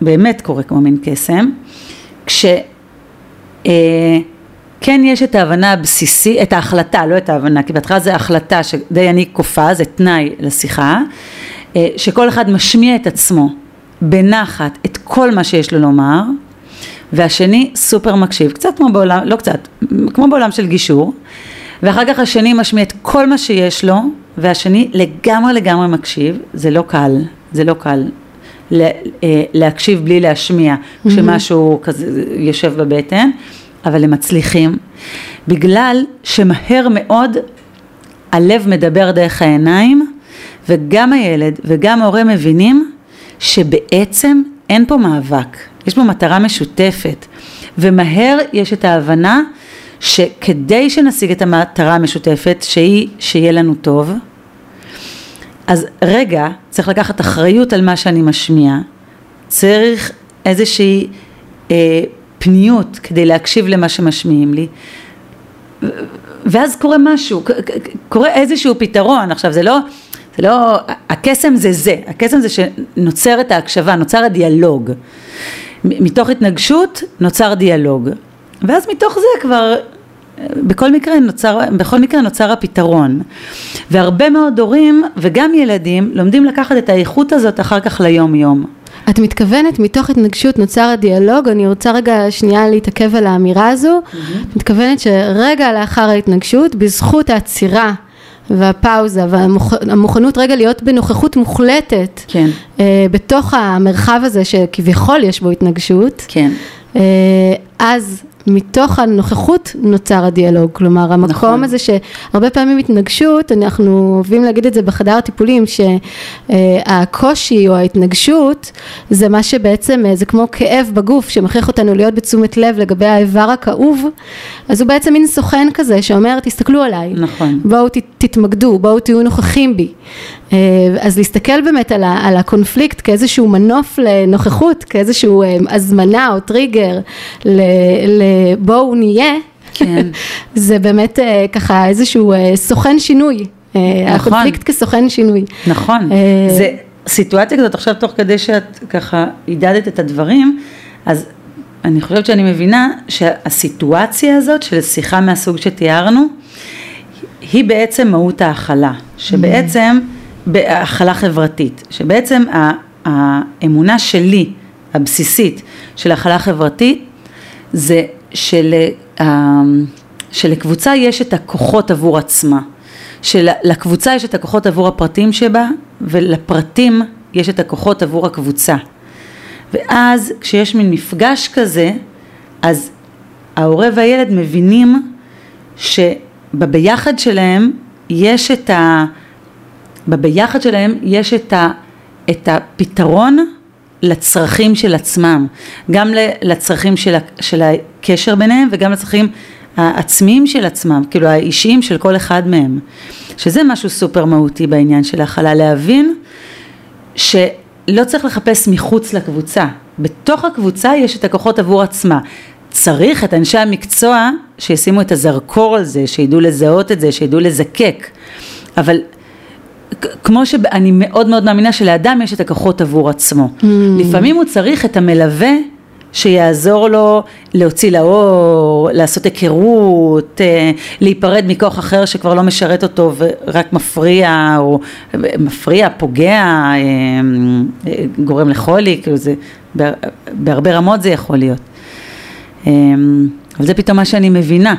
S2: באמת קורה כמו מין קסם, כש... אה, כן יש את ההבנה הבסיסית, את ההחלטה, לא את ההבנה, כי בהתחלה זה החלטה שדי אני כופה, זה תנאי לשיחה, אה, שכל אחד משמיע את עצמו בנחת את כל מה שיש לו לומר, והשני סופר מקשיב, קצת כמו בעולם, לא קצת, כמו בעולם של גישור, ואחר כך השני משמיע את כל מה שיש לו, והשני לגמרי לגמרי מקשיב, זה לא קל, זה לא קל להקשיב בלי להשמיע mm-hmm. כשמשהו כזה יושב בבטן, אבל הם מצליחים. בגלל שמהר מאוד הלב מדבר דרך העיניים וגם הילד וגם ההורה מבינים שבעצם אין פה מאבק, יש פה מטרה משותפת, ומהר יש את ההבנה שכדי שנשיג את המטרה המשותפת, שהיא שיהיה לנו טוב, אז רגע, צריך לקחת אחריות על מה שאני משמיע, צריך איזושהי אה, פניות כדי להקשיב למה שמשמיעים לי, ואז קורה משהו, קורה איזשהו פתרון, עכשיו זה לא, זה לא, הקסם זה זה, הקסם זה שנוצרת ההקשבה, נוצר הדיאלוג, מתוך התנגשות נוצר דיאלוג, ואז מתוך זה כבר בכל מקרה נוצר, בכל מקרה נוצר הפתרון והרבה מאוד הורים וגם ילדים לומדים לקחת את האיכות הזאת אחר כך ליום יום.
S1: את מתכוונת מתוך התנגשות נוצר הדיאלוג, אני רוצה רגע שנייה להתעכב על האמירה הזו, mm-hmm. מתכוונת שרגע לאחר ההתנגשות, בזכות העצירה והפאוזה והמוכנות רגע להיות בנוכחות מוחלטת
S2: כן.
S1: אה, בתוך המרחב הזה שכביכול יש בו התנגשות,
S2: כן.
S1: אה, אז מתוך הנוכחות נוצר הדיאלוג, כלומר המקום נכון. הזה שהרבה פעמים התנגשות, אנחנו אוהבים להגיד את זה בחדר הטיפולים, שהקושי או ההתנגשות זה מה שבעצם, זה כמו כאב בגוף שמכריח אותנו להיות בתשומת לב לגבי האיבר הכאוב, אז הוא בעצם מין סוכן כזה שאומר תסתכלו עליי,
S2: נכון.
S1: בואו תתמקדו, בואו תהיו נוכחים בי. אה, אז להסתכל באמת על, ה, על הקונפליקט כאיזשהו מנוף לנוכחות, כאיזשהו אה, הזמנה או טריגר לבואו נהיה,
S2: כן.
S1: זה באמת אה, ככה איזשהו סוכן שינוי, נכון. הקונפליקט כסוכן שינוי.
S2: נכון, זה סיטואציה כזאת עכשיו תוך כדי שאת ככה הידדת את הדברים, אז אני חושבת שאני מבינה שהסיטואציה הזאת של שיחה מהסוג שתיארנו, היא בעצם מהות ההכלה, שבעצם mm. בהכלה חברתית, שבעצם האמונה שלי, הבסיסית, של הכלה חברתית, זה של, אה, שלקבוצה יש את הכוחות עבור עצמה, שלקבוצה יש את הכוחות עבור הפרטים שבה, ולפרטים יש את הכוחות עבור הקבוצה. ואז כשיש מין מפגש כזה, אז ההורה והילד מבינים שבביחד שלהם יש את ה... בביחד שלהם יש את, ה, את הפתרון לצרכים של עצמם, גם לצרכים של, של הקשר ביניהם וגם לצרכים העצמיים של עצמם, כאילו האישיים של כל אחד מהם, שזה משהו סופר מהותי בעניין של ההכלה, להבין שלא צריך לחפש מחוץ לקבוצה, בתוך הקבוצה יש את הכוחות עבור עצמה, צריך את אנשי המקצוע שישימו את הזרקור על זה, שידעו לזהות את זה, שידעו לזקק, אבל כמו שאני מאוד מאוד מאמינה שלאדם יש את הכוחות עבור עצמו. Mm. לפעמים הוא צריך את המלווה שיעזור לו להוציא לאור, לעשות היכרות, אה, להיפרד מכוח אחר שכבר לא משרת אותו ורק מפריע, או מפריע, פוגע, אה, אה, גורם לחולי, כאילו זה, בהרבה רמות זה יכול להיות. אבל זה פתאום מה שאני מבינה.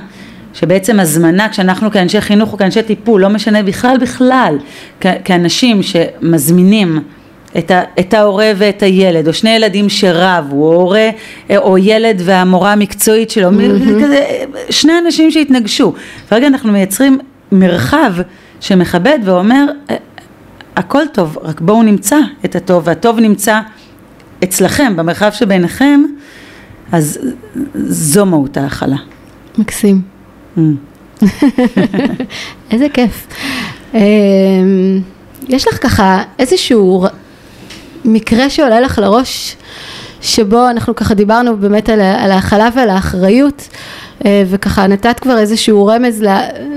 S2: שבעצם הזמנה כשאנחנו כאנשי חינוך או כאנשי טיפול, לא משנה בכלל בכלל, כאנשים שמזמינים את, ה, את ההורה ואת הילד, או שני ילדים שרבו, או הורה, או ילד והמורה המקצועית שלו, mm-hmm. כזה, שני אנשים שהתנגשו, ורגע אנחנו מייצרים מרחב שמכבד ואומר, הכל טוב, רק בואו נמצא את הטוב, והטוב נמצא אצלכם, במרחב שביניכם, אז זו מהות ההכלה.
S1: מקסים. איזה כיף. אמ, יש לך ככה איזשהו מקרה שעולה לך לראש, שבו אנחנו ככה דיברנו באמת על, על ההכלה ועל האחריות, אה, וככה נתת כבר איזשהו רמז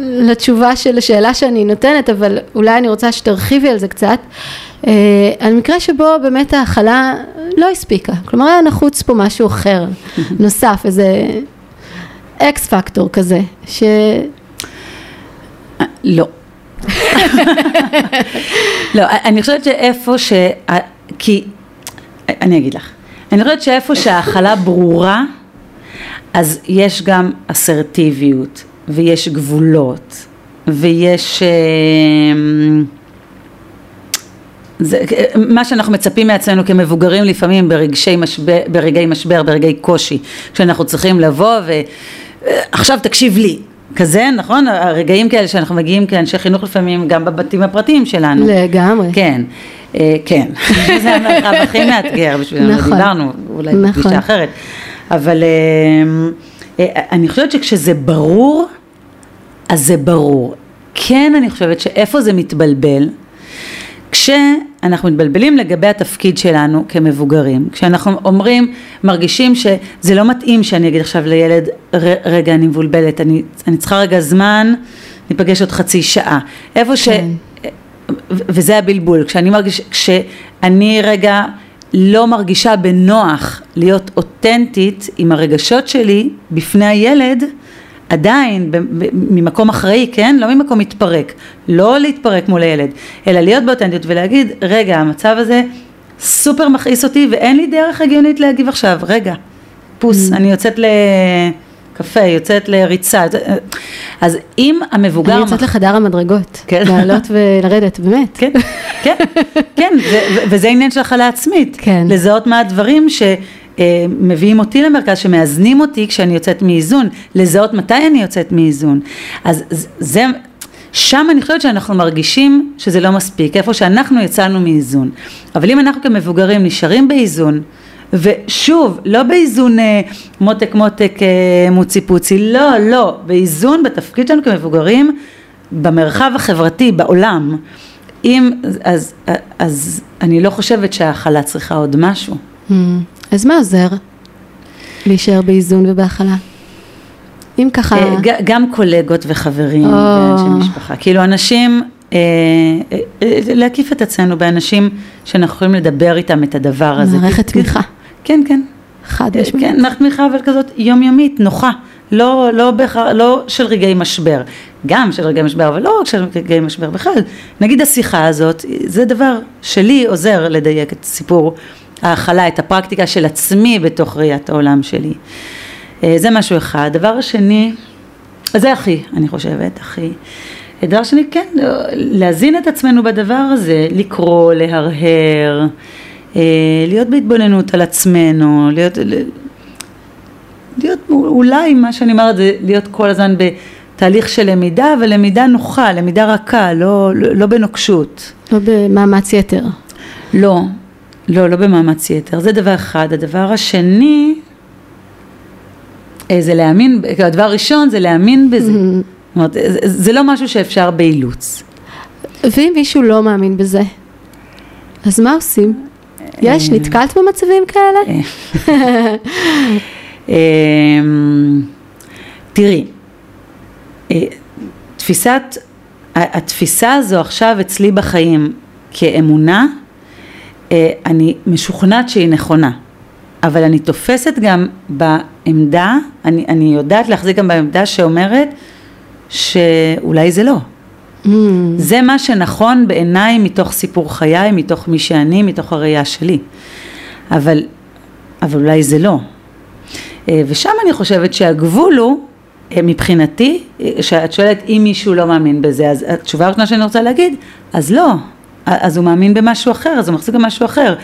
S1: לתשובה של השאלה שאני נותנת, אבל אולי אני רוצה שתרחיבי על זה קצת. אה, על מקרה שבו באמת ההכלה לא הספיקה, כלומר היה נחוץ פה משהו אחר, נוסף, איזה אקס פקטור כזה, ש...
S2: לא. לא, אני חושבת שאיפה ש... כי, אני אגיד לך, אני חושבת שאיפה שההכלה ברורה, אז יש גם אסרטיביות, ויש גבולות, ויש... אה, זה, מה שאנחנו מצפים מעצמנו כמבוגרים לפעמים ברגשי משבר, ברגעי משבר, ברגעי קושי, כשאנחנו צריכים לבוא ועכשיו תקשיב לי, כזה, נכון? הרגעים כאלה שאנחנו מגיעים כאנשי חינוך לפעמים גם בבתים הפרטיים שלנו.
S1: לגמרי.
S2: כן. אה, כן, זה המרחב הכי מאתגר בשבילנו,
S1: נכון.
S2: דיברנו אולי
S1: נכון.
S2: בפגישה אחרת, אבל אה, אה, אני חושבת שכשזה ברור, אז זה ברור. כן, אני חושבת שאיפה זה מתבלבל, כשאנחנו מתבלבלים לגבי התפקיד שלנו כמבוגרים, כשאנחנו אומרים, מרגישים שזה לא מתאים שאני אגיד עכשיו לילד, "ר- רגע אני מבולבלת, אני, אני צריכה רגע זמן, ניפגש עוד חצי שעה. איפה ש...
S1: כן.
S2: ו- וזה הבלבול, כשאני מרגיש, כשאני רגע לא מרגישה בנוח להיות אותנטית עם הרגשות שלי בפני הילד, עדיין ממקום אחראי, כן? לא ממקום מתפרק, לא להתפרק מול הילד, אלא להיות באותנטיות ולהגיד, רגע, המצב הזה סופר מכעיס אותי ואין לי דרך הגיונית להגיב עכשיו, רגע, פוס, אני יוצאת לקפה, יוצאת לריצה, אז אם המבוגר...
S1: אני יוצאת לחדר המדרגות,
S2: כן.
S1: לעלות ולרדת, באמת.
S2: כן, כן, כן, ו- ו- וזה עניין של הכלה עצמית.
S1: כן.
S2: לזהות מה הדברים שמביאים אותי למרכז, שמאזנים אותי כשאני יוצאת מאיזון, לזהות מתי אני יוצאת מאיזון. אז זה, שם אני חושבת שאנחנו מרגישים שזה לא מספיק, איפה שאנחנו יצאנו מאיזון. אבל אם אנחנו כמבוגרים נשארים באיזון, ושוב, לא באיזון אה, מותק מותק אה, מוצי פוצי, לא, לא, באיזון בתפקיד שלנו כמבוגרים, במרחב החברתי, בעולם. אם, אז, אז אני לא חושבת שההכלה צריכה עוד משהו.
S1: Mm. אז מה עוזר להישאר באיזון ובהכלה? אם ככה...
S2: אה, גם קולגות וחברים
S1: או.
S2: ואנשי משפחה, כאילו אנשים, אה, אה, אה, להקיף את עצמנו באנשים שאנחנו יכולים לדבר איתם את הדבר הזה.
S1: מערכת תמיכה.
S2: כן, כן.
S1: חד
S2: אה,
S1: משמעית.
S2: כן, מערכת תמיכה אבל כזאת יומיומית, נוחה, לא, לא, בהכרח, לא של רגעי משבר, גם של רגעי משבר, אבל לא רק של רגעי משבר בכלל. נגיד השיחה הזאת, זה דבר שלי עוזר לדייק את סיפור ההכלה, את הפרקטיקה של עצמי בתוך ראיית העולם שלי. אה, זה משהו אחד. דבר השני, זה הכי, אני חושבת, הכי. דבר שני, כן, להזין את עצמנו בדבר הזה, לקרוא, להרהר, להיות בהתבוננות על עצמנו, להיות, להיות אולי מה שאני אומרת זה להיות כל הזמן בתהליך של למידה, אבל למידה נוחה, למידה רכה, לא, לא, לא בנוקשות.
S1: לא במאמץ יתר.
S2: לא, לא, לא במאמץ יתר, זה דבר אחד. הדבר השני, אה, זה להאמין, הדבר הראשון זה להאמין בזה. זאת אומרת, זה, זה לא משהו שאפשר באילוץ.
S1: ואם מישהו לא מאמין בזה, אז מה עושים? יש,
S2: אה.
S1: נתקלת במצבים כאלה?
S2: אמ, תראי, אה, תפיסת, התפיסה הזו עכשיו אצלי בחיים כאמונה, אה, אני משוכנעת שהיא נכונה, אבל אני תופסת גם בעמדה, אני, אני יודעת להחזיק גם בעמדה שאומרת שאולי זה לא.
S1: Mm,
S2: זה מה שנכון בעיניי מתוך סיפור חיי, מתוך מי שאני, מתוך הראייה שלי. אבל, אבל אולי זה לא. אה, ושם אני חושבת שהגבול הוא, אה, מבחינתי, אה, שאת שואלת אם מישהו לא מאמין בזה, אז התשובה הראשונה שאני רוצה להגיד, אז לא. אז הוא מאמין במשהו אחר, אז הוא מחזיק במשהו אחר.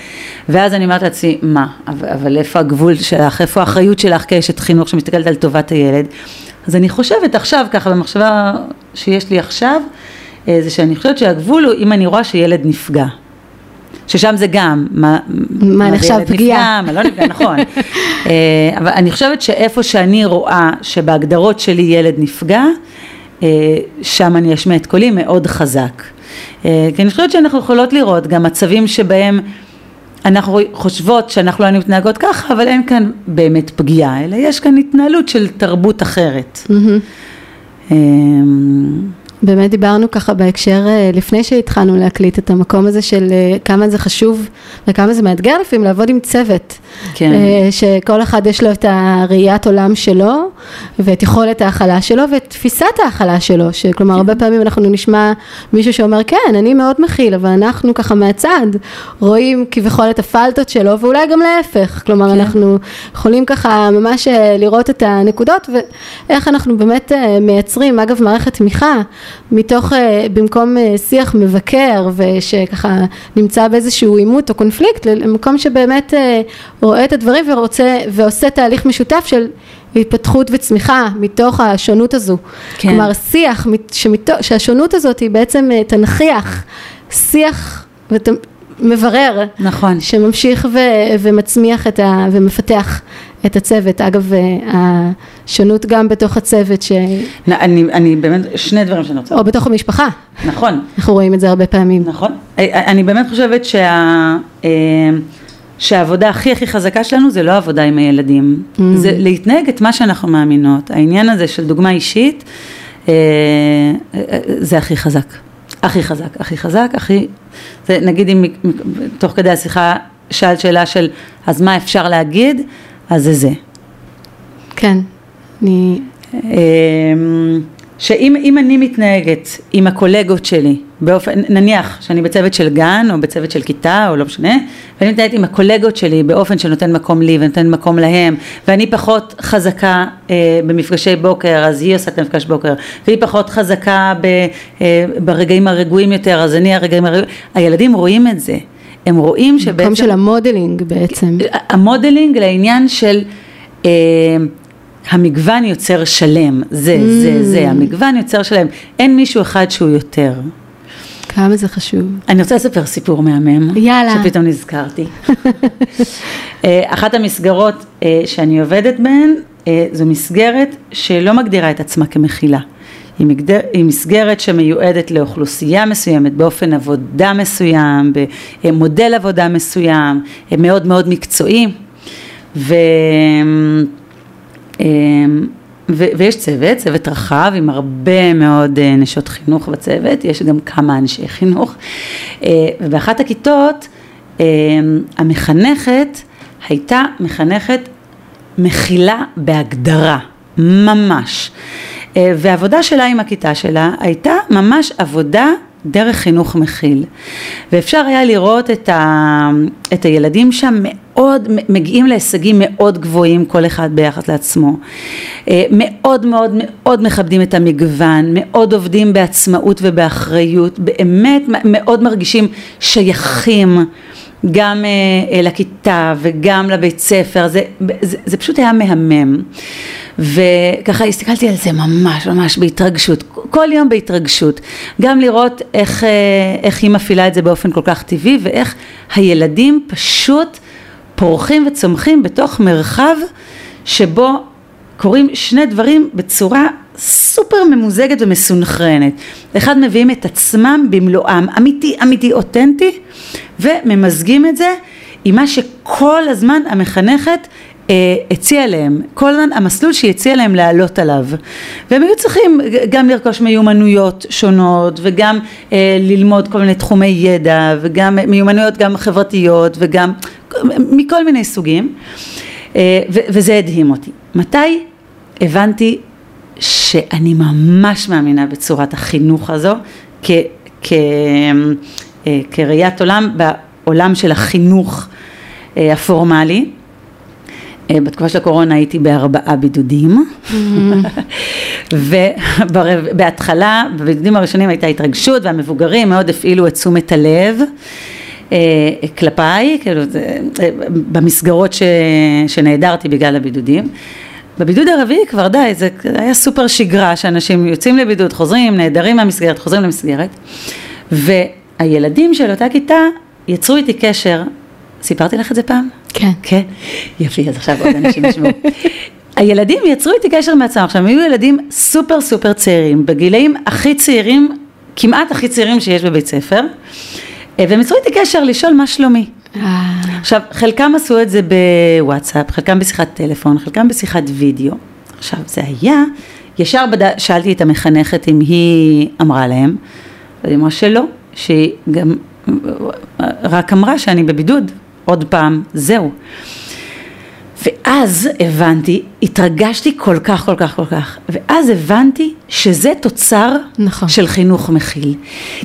S2: ואז אני אומרת לעצמי, מה, אבל, אבל איפה הגבול שלך, איפה האחריות שלך כאשת חינוך שמסתכלת על טובת הילד? אז אני חושבת עכשיו, ככה במחשבה שיש לי עכשיו, אה, זה שאני חושבת שהגבול הוא אם אני רואה שילד נפגע. ששם זה גם, מה,
S1: מה נחשב פגיעה.
S2: מה לא נפגע, נכון. אה, אבל אני חושבת שאיפה שאני רואה שבהגדרות שלי ילד נפגע, אה, שם אני אשמיע את קולי מאוד חזק. כי אני חושבת שאנחנו יכולות לראות גם מצבים שבהם אנחנו חושבות שאנחנו לא מתנהגות ככה, אבל אין כאן באמת פגיעה, אלא יש כאן התנהלות של תרבות אחרת.
S1: מהמם.
S2: אה,
S1: באמת דיברנו ככה בהקשר, אה, לפני שהתחלנו להקליט את המקום הזה של אה, כמה זה חשוב וכמה זה מאתגר לפעמים לעבוד עם צוות.
S2: כן.
S1: אה, שכל אחד יש לו את הראיית עולם שלו ואת יכולת ההכלה שלו ואת תפיסת ההכלה שלו, שכלומר הרבה פעמים אנחנו נשמע מישהו שאומר כן, אני מאוד מכיל, אבל אנחנו ככה מהצד רואים כביכול את הפלטות שלו ואולי גם להפך, כלומר
S2: כן.
S1: אנחנו יכולים ככה ממש לראות את הנקודות ואיך אנחנו באמת מייצרים, אגב מערכת תמיכה, מתוך, אה, במקום אה, שיח מבקר ושככה נמצא באיזשהו עימות או קונפליקט, למקום שבאמת אה, רואה את הדברים ורוצה ועושה תהליך משותף של התפתחות וצמיחה מתוך השונות הזו.
S2: כן.
S1: כלומר שיח מת- שמתו, שהשונות הזאת היא בעצם אה, תנכיח שיח ות, מברר,
S2: נכון.
S1: שממשיך ו, ומצמיח את ה, ומפתח את הצוות. אגב, אה, השונות גם בתוך הצוות, ש...
S2: נ- אני, אני באמת, שני דברים שאני רוצה.
S1: או בתוך המשפחה,
S2: נכון,
S1: אנחנו רואים את זה הרבה פעמים.
S2: נכון. אה, אני באמת חושבת שה... אה, שהעבודה הכי הכי חזקה שלנו זה לא עבודה עם הילדים,
S1: Mm.
S2: זה להתנהג את מה שאנחנו מאמינות. העניין הזה של דוגמה אישית, אה, אה, זה הכי חזק. הכי חזק, הכי חזק, הכי... זה, נגיד אם תוך כדי השיחה שאלת שאלה של אז מה אפשר להגיד, אז זה זה.
S1: כן, אני...
S2: אמ, שאם אם אני מתנהגת עם הקולגות שלי, באופן, נניח שאני בצוות של גן או בצוות של כיתה או לא משנה, ואני מתנהגת עם הקולגות שלי באופן שנותן מקום לי ונותן מקום להם, ואני פחות חזקה אה, במפגשי בוקר, אז היא עושה את המפגש בוקר, והיא פחות חזקה ב, אה, ברגעים הרגועים יותר, אז אני הרגעים הרגועים, הילדים רואים את זה, הם רואים שבעצם...
S1: מקום של ה modeling בעצם.
S2: ה modeling לעניין של אה, המגוון יוצר שלם, זה, זה, זה, המגוון יוצר שלם, אין מישהו אחד שהוא יותר.
S1: כמה זה חשוב.
S2: אני רוצה לספר סיפור מהמם,
S1: יאללה.
S2: שפתאום נזכרתי. אה, אחת המסגרות אה, שאני עובדת בהן, אה, זו מסגרת שלא מגדירה את עצמה כמכילה. היא, מגדר, היא מסגרת שמיועדת לאוכלוסייה מסוימת, באופן עבודה מסוים, במודל עבודה מסוים, מאוד מאוד מקצועי. ו... אמ, ו- ויש צוות, צוות רחב עם הרבה מאוד אה, נשות חינוך בצוות, יש גם כמה אנשי חינוך, אה, ובאחת הכיתות אה, המחנכת הייתה מחנכת מכילה בהגדרה, ממש. אה, והעבודה שלה עם הכיתה שלה הייתה ממש עבודה דרך חינוך מכיל. ואפשר היה לראות את, ה, את הילדים שם מאוד, מגיעים להישגים מאוד גבוהים כל אחד ביחס לעצמו. אה, מאוד מאוד מאוד מכבדים את המגוון, מאוד עובדים בעצמאות ובאחריות, באמת מאוד מרגישים שייכים. גם אה, לכיתה וגם לבית ספר, זה, זה, זה פשוט היה מהמם. וככה הסתכלתי על זה ממש ממש בהתרגשות, כל יום בהתרגשות, גם לראות איך, אה, איך היא מפעילה את זה באופן כל כך טבעי ואיך הילדים פשוט פורחים וצומחים בתוך מרחב שבו קורים שני דברים בצורה סופר ממוזגת ומסונכרנת. אחד מביאים את עצמם במלואם, אמיתי, אמיתי, אותנטי, וממזגים את זה עם מה שכל הזמן המחנכת אה, הציע להם, כל הזמן המסלול שהיא הציעה להם לעלות עליו. והם היו צריכים גם לרכוש מיומנויות שונות וגם אה, ללמוד כל מיני תחומי ידע וגם מיומנויות גם חברתיות וגם מכל מיני סוגים. אה, ו- וזה הדהים אותי. מתי הבנתי שאני ממש מאמינה בצורת החינוך הזו כ- כ- אה, כראיית עולם בעולם של החינוך אה, הפורמלי. אה, בתקופה של הקורונה הייתי בארבעה בידודים ובהתחלה בבידודים הראשונים הייתה התרגשות והמבוגרים מאוד הפעילו את תשומת הלב כלפיי, כאילו, במסגרות ש, שנעדרתי בגלל הבידודים. בבידוד הרביעי כבר די, זה היה סופר שגרה שאנשים יוצאים לבידוד, חוזרים, נעדרים מהמסגרת, חוזרים למסגרת והילדים של אותה כיתה יצרו איתי קשר, סיפרתי לך את זה פעם?
S1: כן.
S2: כן? יופי, אז עכשיו עוד אנשים ישמעו. הילדים יצרו איתי קשר מעצמם, עכשיו הם היו ילדים סופר סופר צעירים, בגילאים הכי צעירים, כמעט הכי צעירים שיש בבית ספר, אה, והם יצרו איתי קשר לשאול מה שלומי.
S1: אה,
S2: עכשיו, חלקם עשו את זה בוואטסאפ, חלקם בשיחת טלפון, חלקם בשיחת וידאו. עכשיו, זה היה, ישר בד... שאלתי את המחנכת אם היא אמרה להם, והיא אמרה שלא, שהיא גם רק אמרה שאני בבידוד, עוד פעם, זהו. ואז הבנתי, התרגשתי כל כך, כל כך, כל כך, ואז הבנתי שזה תוצר
S1: נכון.
S2: של חינוך מכיל.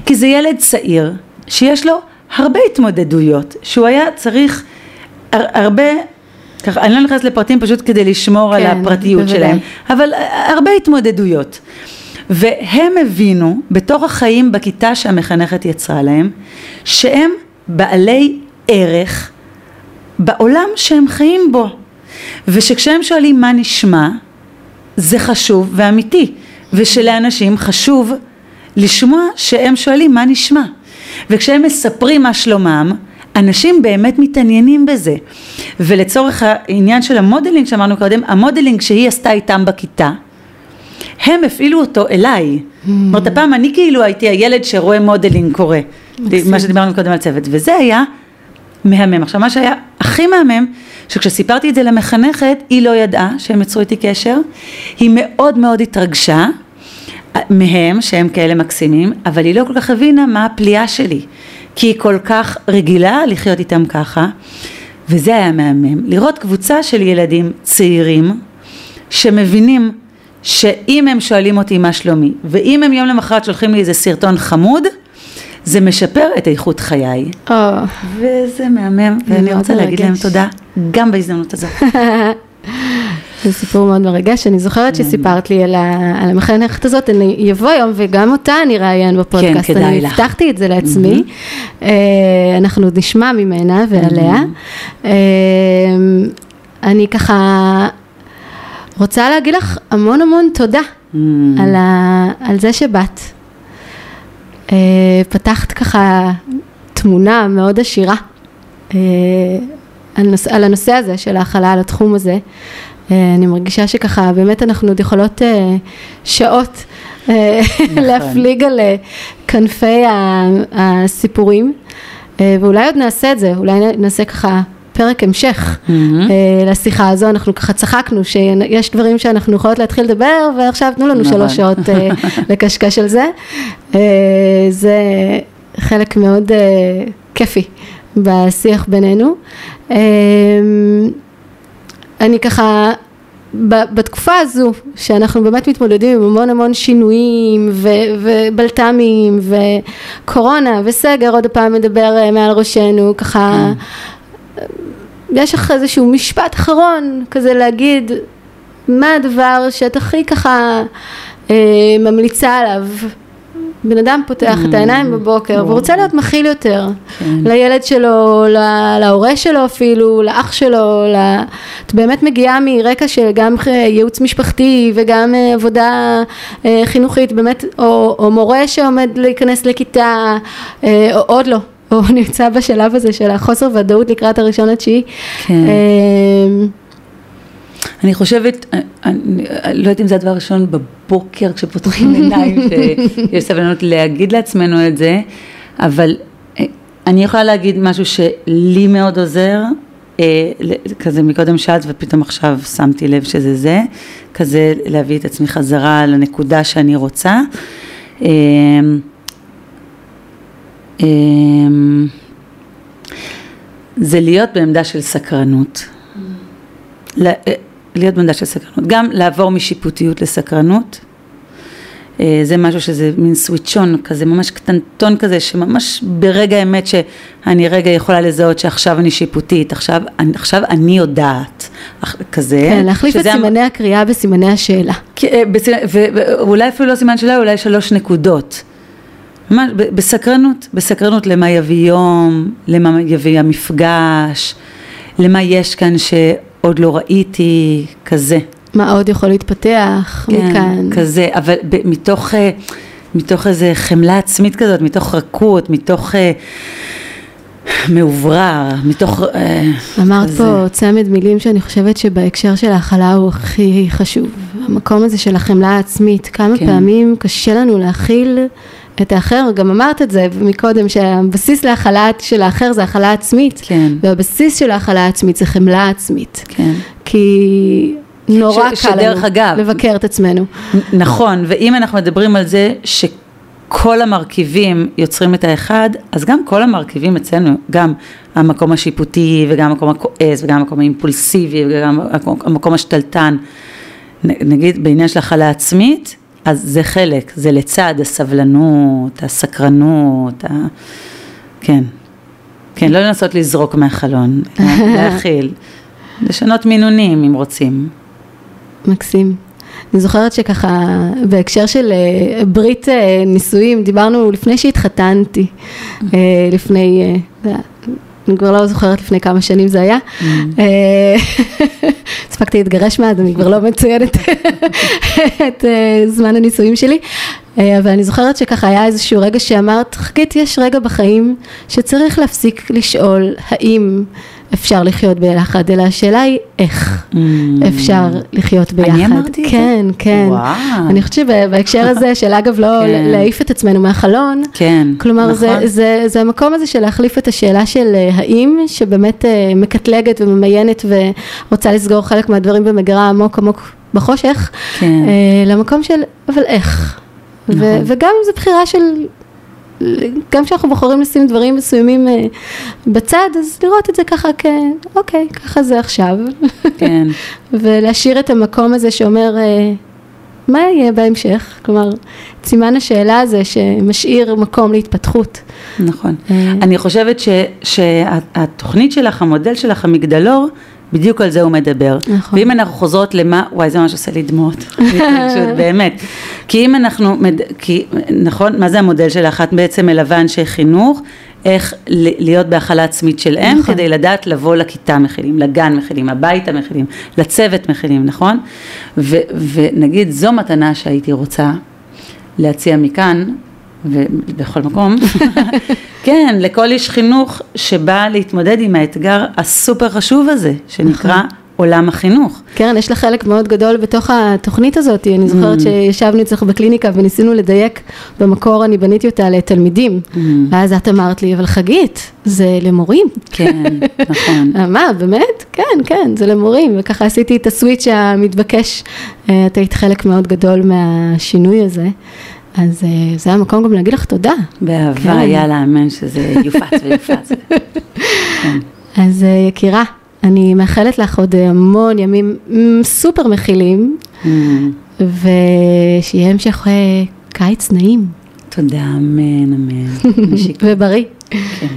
S2: כי זה ילד צעיר שיש לו הרבה התמודדויות, שהוא היה צריך הר, הרבה, ככה, אני לא נכנסת לפרטים פשוט כדי לשמור
S1: כן,
S2: על הפרטיות
S1: בוודאי.
S2: שלהם, אבל הרבה התמודדויות. והם הבינו בתוך החיים בכיתה שהמחנכת יצרה להם, שהם בעלי ערך בעולם שהם חיים בו. ושכשהם שואלים מה נשמע, זה חשוב ואמיתי, ושלאנשים חשוב לשמוע שהם שואלים מה נשמע. וכשהם מספרים מה שלומם, אנשים באמת מתעניינים בזה. ולצורך העניין של ה modeling שאמרנו קודם, ה modeling שהיא עשתה איתם בכיתה, הם הפעילו אותו אליי. זאת אומרת, הפעם אני כאילו הייתי הילד שרואה modeling קורה. מה שדיברנו קודם על צוות, וזה היה מהמם. עכשיו, מה שהיה הכי מהמם, שכשסיפרתי את זה למחנכת, היא לא ידעה שהם יצרו איתי קשר, היא מאוד מאוד התרגשה מהם, שהם כאלה מקסימים, אבל היא לא כל כך הבינה מה הפליאה שלי, כי היא כל כך רגילה לחיות איתם ככה, וזה היה מהמם, לראות קבוצה של ילדים צעירים, שמבינים שאם הם שואלים אותי מה שלומי, ואם הם יום למחרת שולחים לי איזה סרטון חמוד, זה משפר את איכות חיי.
S1: או,
S2: וזה מהמם, ואני רוצה להגיד להם. תודה, גם בהזדמנות הזאת.
S1: זה סיפור מאוד מרגש, אני זוכרת שסיפרת לי על, ה, על המחנכת הזאת, אני יבוא יום וגם אותה אני ראיין בפודקאסט,
S2: כן, כדאי
S1: אני
S2: לך.
S1: הבטחתי את זה לעצמי, אה, אנחנו עוד נשמע ממנה ועליה, אה, אני ככה רוצה להגיד לך המון המון תודה על, ה, על זה שבאת, אה, פתחת ככה תמונה מאוד עשירה. על, נוס, על הנושא הזה של ההכלה, על התחום הזה. אה, אני מרגישה שככה באמת אנחנו עוד יכולות אה, שעות אה, להפליג על כנפי הסיפורים, ואולי עוד נעשה את זה, אולי נעשה ככה פרק המשך אה, לשיחה הזו, אנחנו ככה צחקנו שיש דברים שאנחנו יכולות להתחיל לדבר ועכשיו תנו לנו
S2: נכון.
S1: שלוש שעות אה, לקשקש על זה. זה חלק מאוד כיפי בשיח בינינו. אני ככה, בתקופה הזו, שאנחנו באמת מתמודדים עם המון המון שינויים ו- ובלת"מים וקורונה וסגר עוד פעם מדבר אה, מעל ראשנו, ככה, יש לך איזשהו משפט אחרון כזה להגיד מה הדבר שאת הכי ככה אה, ממליצה עליו. בן אדם פותח את העיניים בבוקר ורוצה להיות מכיל יותר לילד שלו, לה- להורה שלו אפילו, לאח שלו, ל- את באמת מגיעה מרקע של גם ח- ייעוץ משפחתי וגם אה, עבודה אה, חינוכית, באמת, או, או מורה שעומד להיכנס לכיתה, אה, או עוד לא. או נמצא בשלב הזה של החוסר ודאות לקראת הראשון לתשיעי.
S2: כן.
S1: אה,
S2: אני חושבת, אני, אני לא יודעת אם זה הדבר הראשון בבוקר כשפותחים עיניים, שיש סבלנות להגיד לעצמנו את זה, אבל אה, אני יכולה להגיד משהו שלי מאוד עוזר, אה, כזה מקודם שאלת ופתאום עכשיו שמתי לב שזה זה, כזה להביא את עצמי חזרה לנקודה שאני רוצה. אה, אה, זה להיות בעמדה של סקרנות. להיות בעמדה של סקרנות, גם לעבור משיפוטיות לסקרנות, אה, זה משהו שזה מין סוויצ'ון כזה, ממש קטנטון כזה, שממש ברגע האמת שאני רגע יכולה לזהות שעכשיו אני שיפוטית, עכשיו, עכשיו אני יודעת, כזה.
S1: כן, להחליף את
S2: שזה המ-
S1: סימני הקריאה בסימני השאלה.
S2: אה, ו- ואולי אפילו לא סימן שאלה, אולי שלוש נקודות. ממש בסקרנות, בסקרנות למה יביא יום, למה יביא המפגש, למה יש כאן שעוד לא ראיתי, כזה.
S1: מה עוד יכול להתפתח מכאן.
S2: כזה, אבל ב- מתוך, אה, מתוך איזה חמלה עצמית כזאת, מתוך רכות, מתוך אה, מאוברר, מתוך... אה,
S1: אמרת
S2: כזה.
S1: פה צמד מילים שאני חושבת שבהקשר של ההכלה הוא הכי חשוב. המקום הזה של החמלה העצמית, כמה
S2: כן.
S1: פעמים קשה לנו להכיל את האחר, גם אמרת את זה מקודם, שהבסיס להכלה של האחר זה הכלה עצמית,
S2: כן.
S1: והבסיס של ההכלה העצמית זה חמלה עצמית.
S2: כן.
S1: כי נורא
S2: ש-
S1: קל לנו
S2: אגב,
S1: לבקר את עצמנו.
S2: נכון, ואם אנחנו מדברים על זה שכל המרכיבים יוצרים את האחד, אז גם כל המרכיבים אצלנו, גם המקום השיפוטי וגם המקום הכועס וגם המקום האימפולסיבי וגם המקום- השתלטן, נגיד בעניין של הכלה עצמית, אז זה חלק, זה לצד הסבלנות, הסקרנות, ה... כן, כן, לא לנסות לזרוק מהחלון, להכיל, לשנות מינונים אם רוצים.
S1: מקסים. אני זוכרת שככה בהקשר של אה, ברית אה, נישואים, דיברנו לפני שהתחתנתי, אה, לפני, אני כבר לא זוכרת לפני כמה שנים זה היה. אה, הספקתי להתגרש מאז, אני כבר לא מציינת את אה, זמן הנישואים שלי. אה, אבל אני זוכרת שככה היה איזשהו רגע שאמרת, חגית, יש רגע בחיים שצריך להפסיק לשאול האם אפשר לחיות ביחד, אלא השאלה היא איך
S2: Mm.
S1: אפשר לחיות ביחד.
S2: אני אמרתי את זה?
S1: כן, כן. אני חושבת שבהקשר הזה של אגב לא
S2: כן.
S1: להעיף את עצמנו מהחלון,
S2: כן,
S1: כלומר
S2: נכון.
S1: זה, זה, זה המקום הזה של להחליף את השאלה של אה, האם, שבאמת אה, מקטלגת וממיינת ורוצה לסגור חלק מהדברים במגירה עמוק עמוק בחושך,
S2: כן.
S1: אה, למקום של אבל איך. ו-
S2: נכון.
S1: וגם אם זו בחירה של, גם כשאנחנו בוחרים לשים דברים מסוימים אה, בצד, אז לראות את זה ככה כ... אוקיי, ככה זה עכשיו.
S2: כן.
S1: ולהשאיר את המקום הזה שאומר, אה, מה יהיה בהמשך? כלומר, סימן השאלה הזה שמשאיר מקום להתפתחות.
S2: נכון.
S1: אה.
S2: אני חושבת שהתוכנית שלך, המודל שלך, המגדלור, בדיוק על זה הוא מדבר.
S1: נכון.
S2: ואם אנחנו חוזרות למה, וואי זה ממש עושה לי דמעות, באמת. כי אם אנחנו, מד- כי, נכון, מה זה המודל שלך? את בעצם מלווה אנשי חינוך, איך להיות בהכלה עצמית של אם,
S1: נכון.
S2: כדי לדעת לבוא לכיתה מכילים, לגן מכילים, הביתה מכילים, לצוות מכילים, נכון? ו, ונגיד זו מתנה שהייתי רוצה להציע מכאן, ובכל מקום, כן, לכל איש חינוך שבא להתמודד עם האתגר הסופר חשוב הזה, שנקרא עולם החינוך.
S1: קרן, יש לך חלק מאוד גדול בתוך התוכנית הזאת. אני זוכרת שישבנו אצלך בקליניקה וניסינו לדייק, במקור אני בניתי אותה לתלמידים. ואז את אמרת לי, אבל חגית, זה למורים.
S2: כן, נכון.
S1: מה, באמת? כן, כן, זה למורים. וככה עשיתי את הסוויץ' המתבקש. אה, את היית חלק מאוד גדול מהשינוי הזה. אז אה, זה המקום גם להגיד לך תודה.
S2: באהבה,
S1: כן.
S2: יאללה, אמן שזה יופץ ויופץ. כן.
S1: אז אה, יקירה, אני מאחלת לך עוד המון ימים סופר מכילים,
S2: Mm,
S1: ושיהיה המשך אה, קיץ נעים
S2: תודה, אמן, אמן.
S1: ובריא.
S2: כן.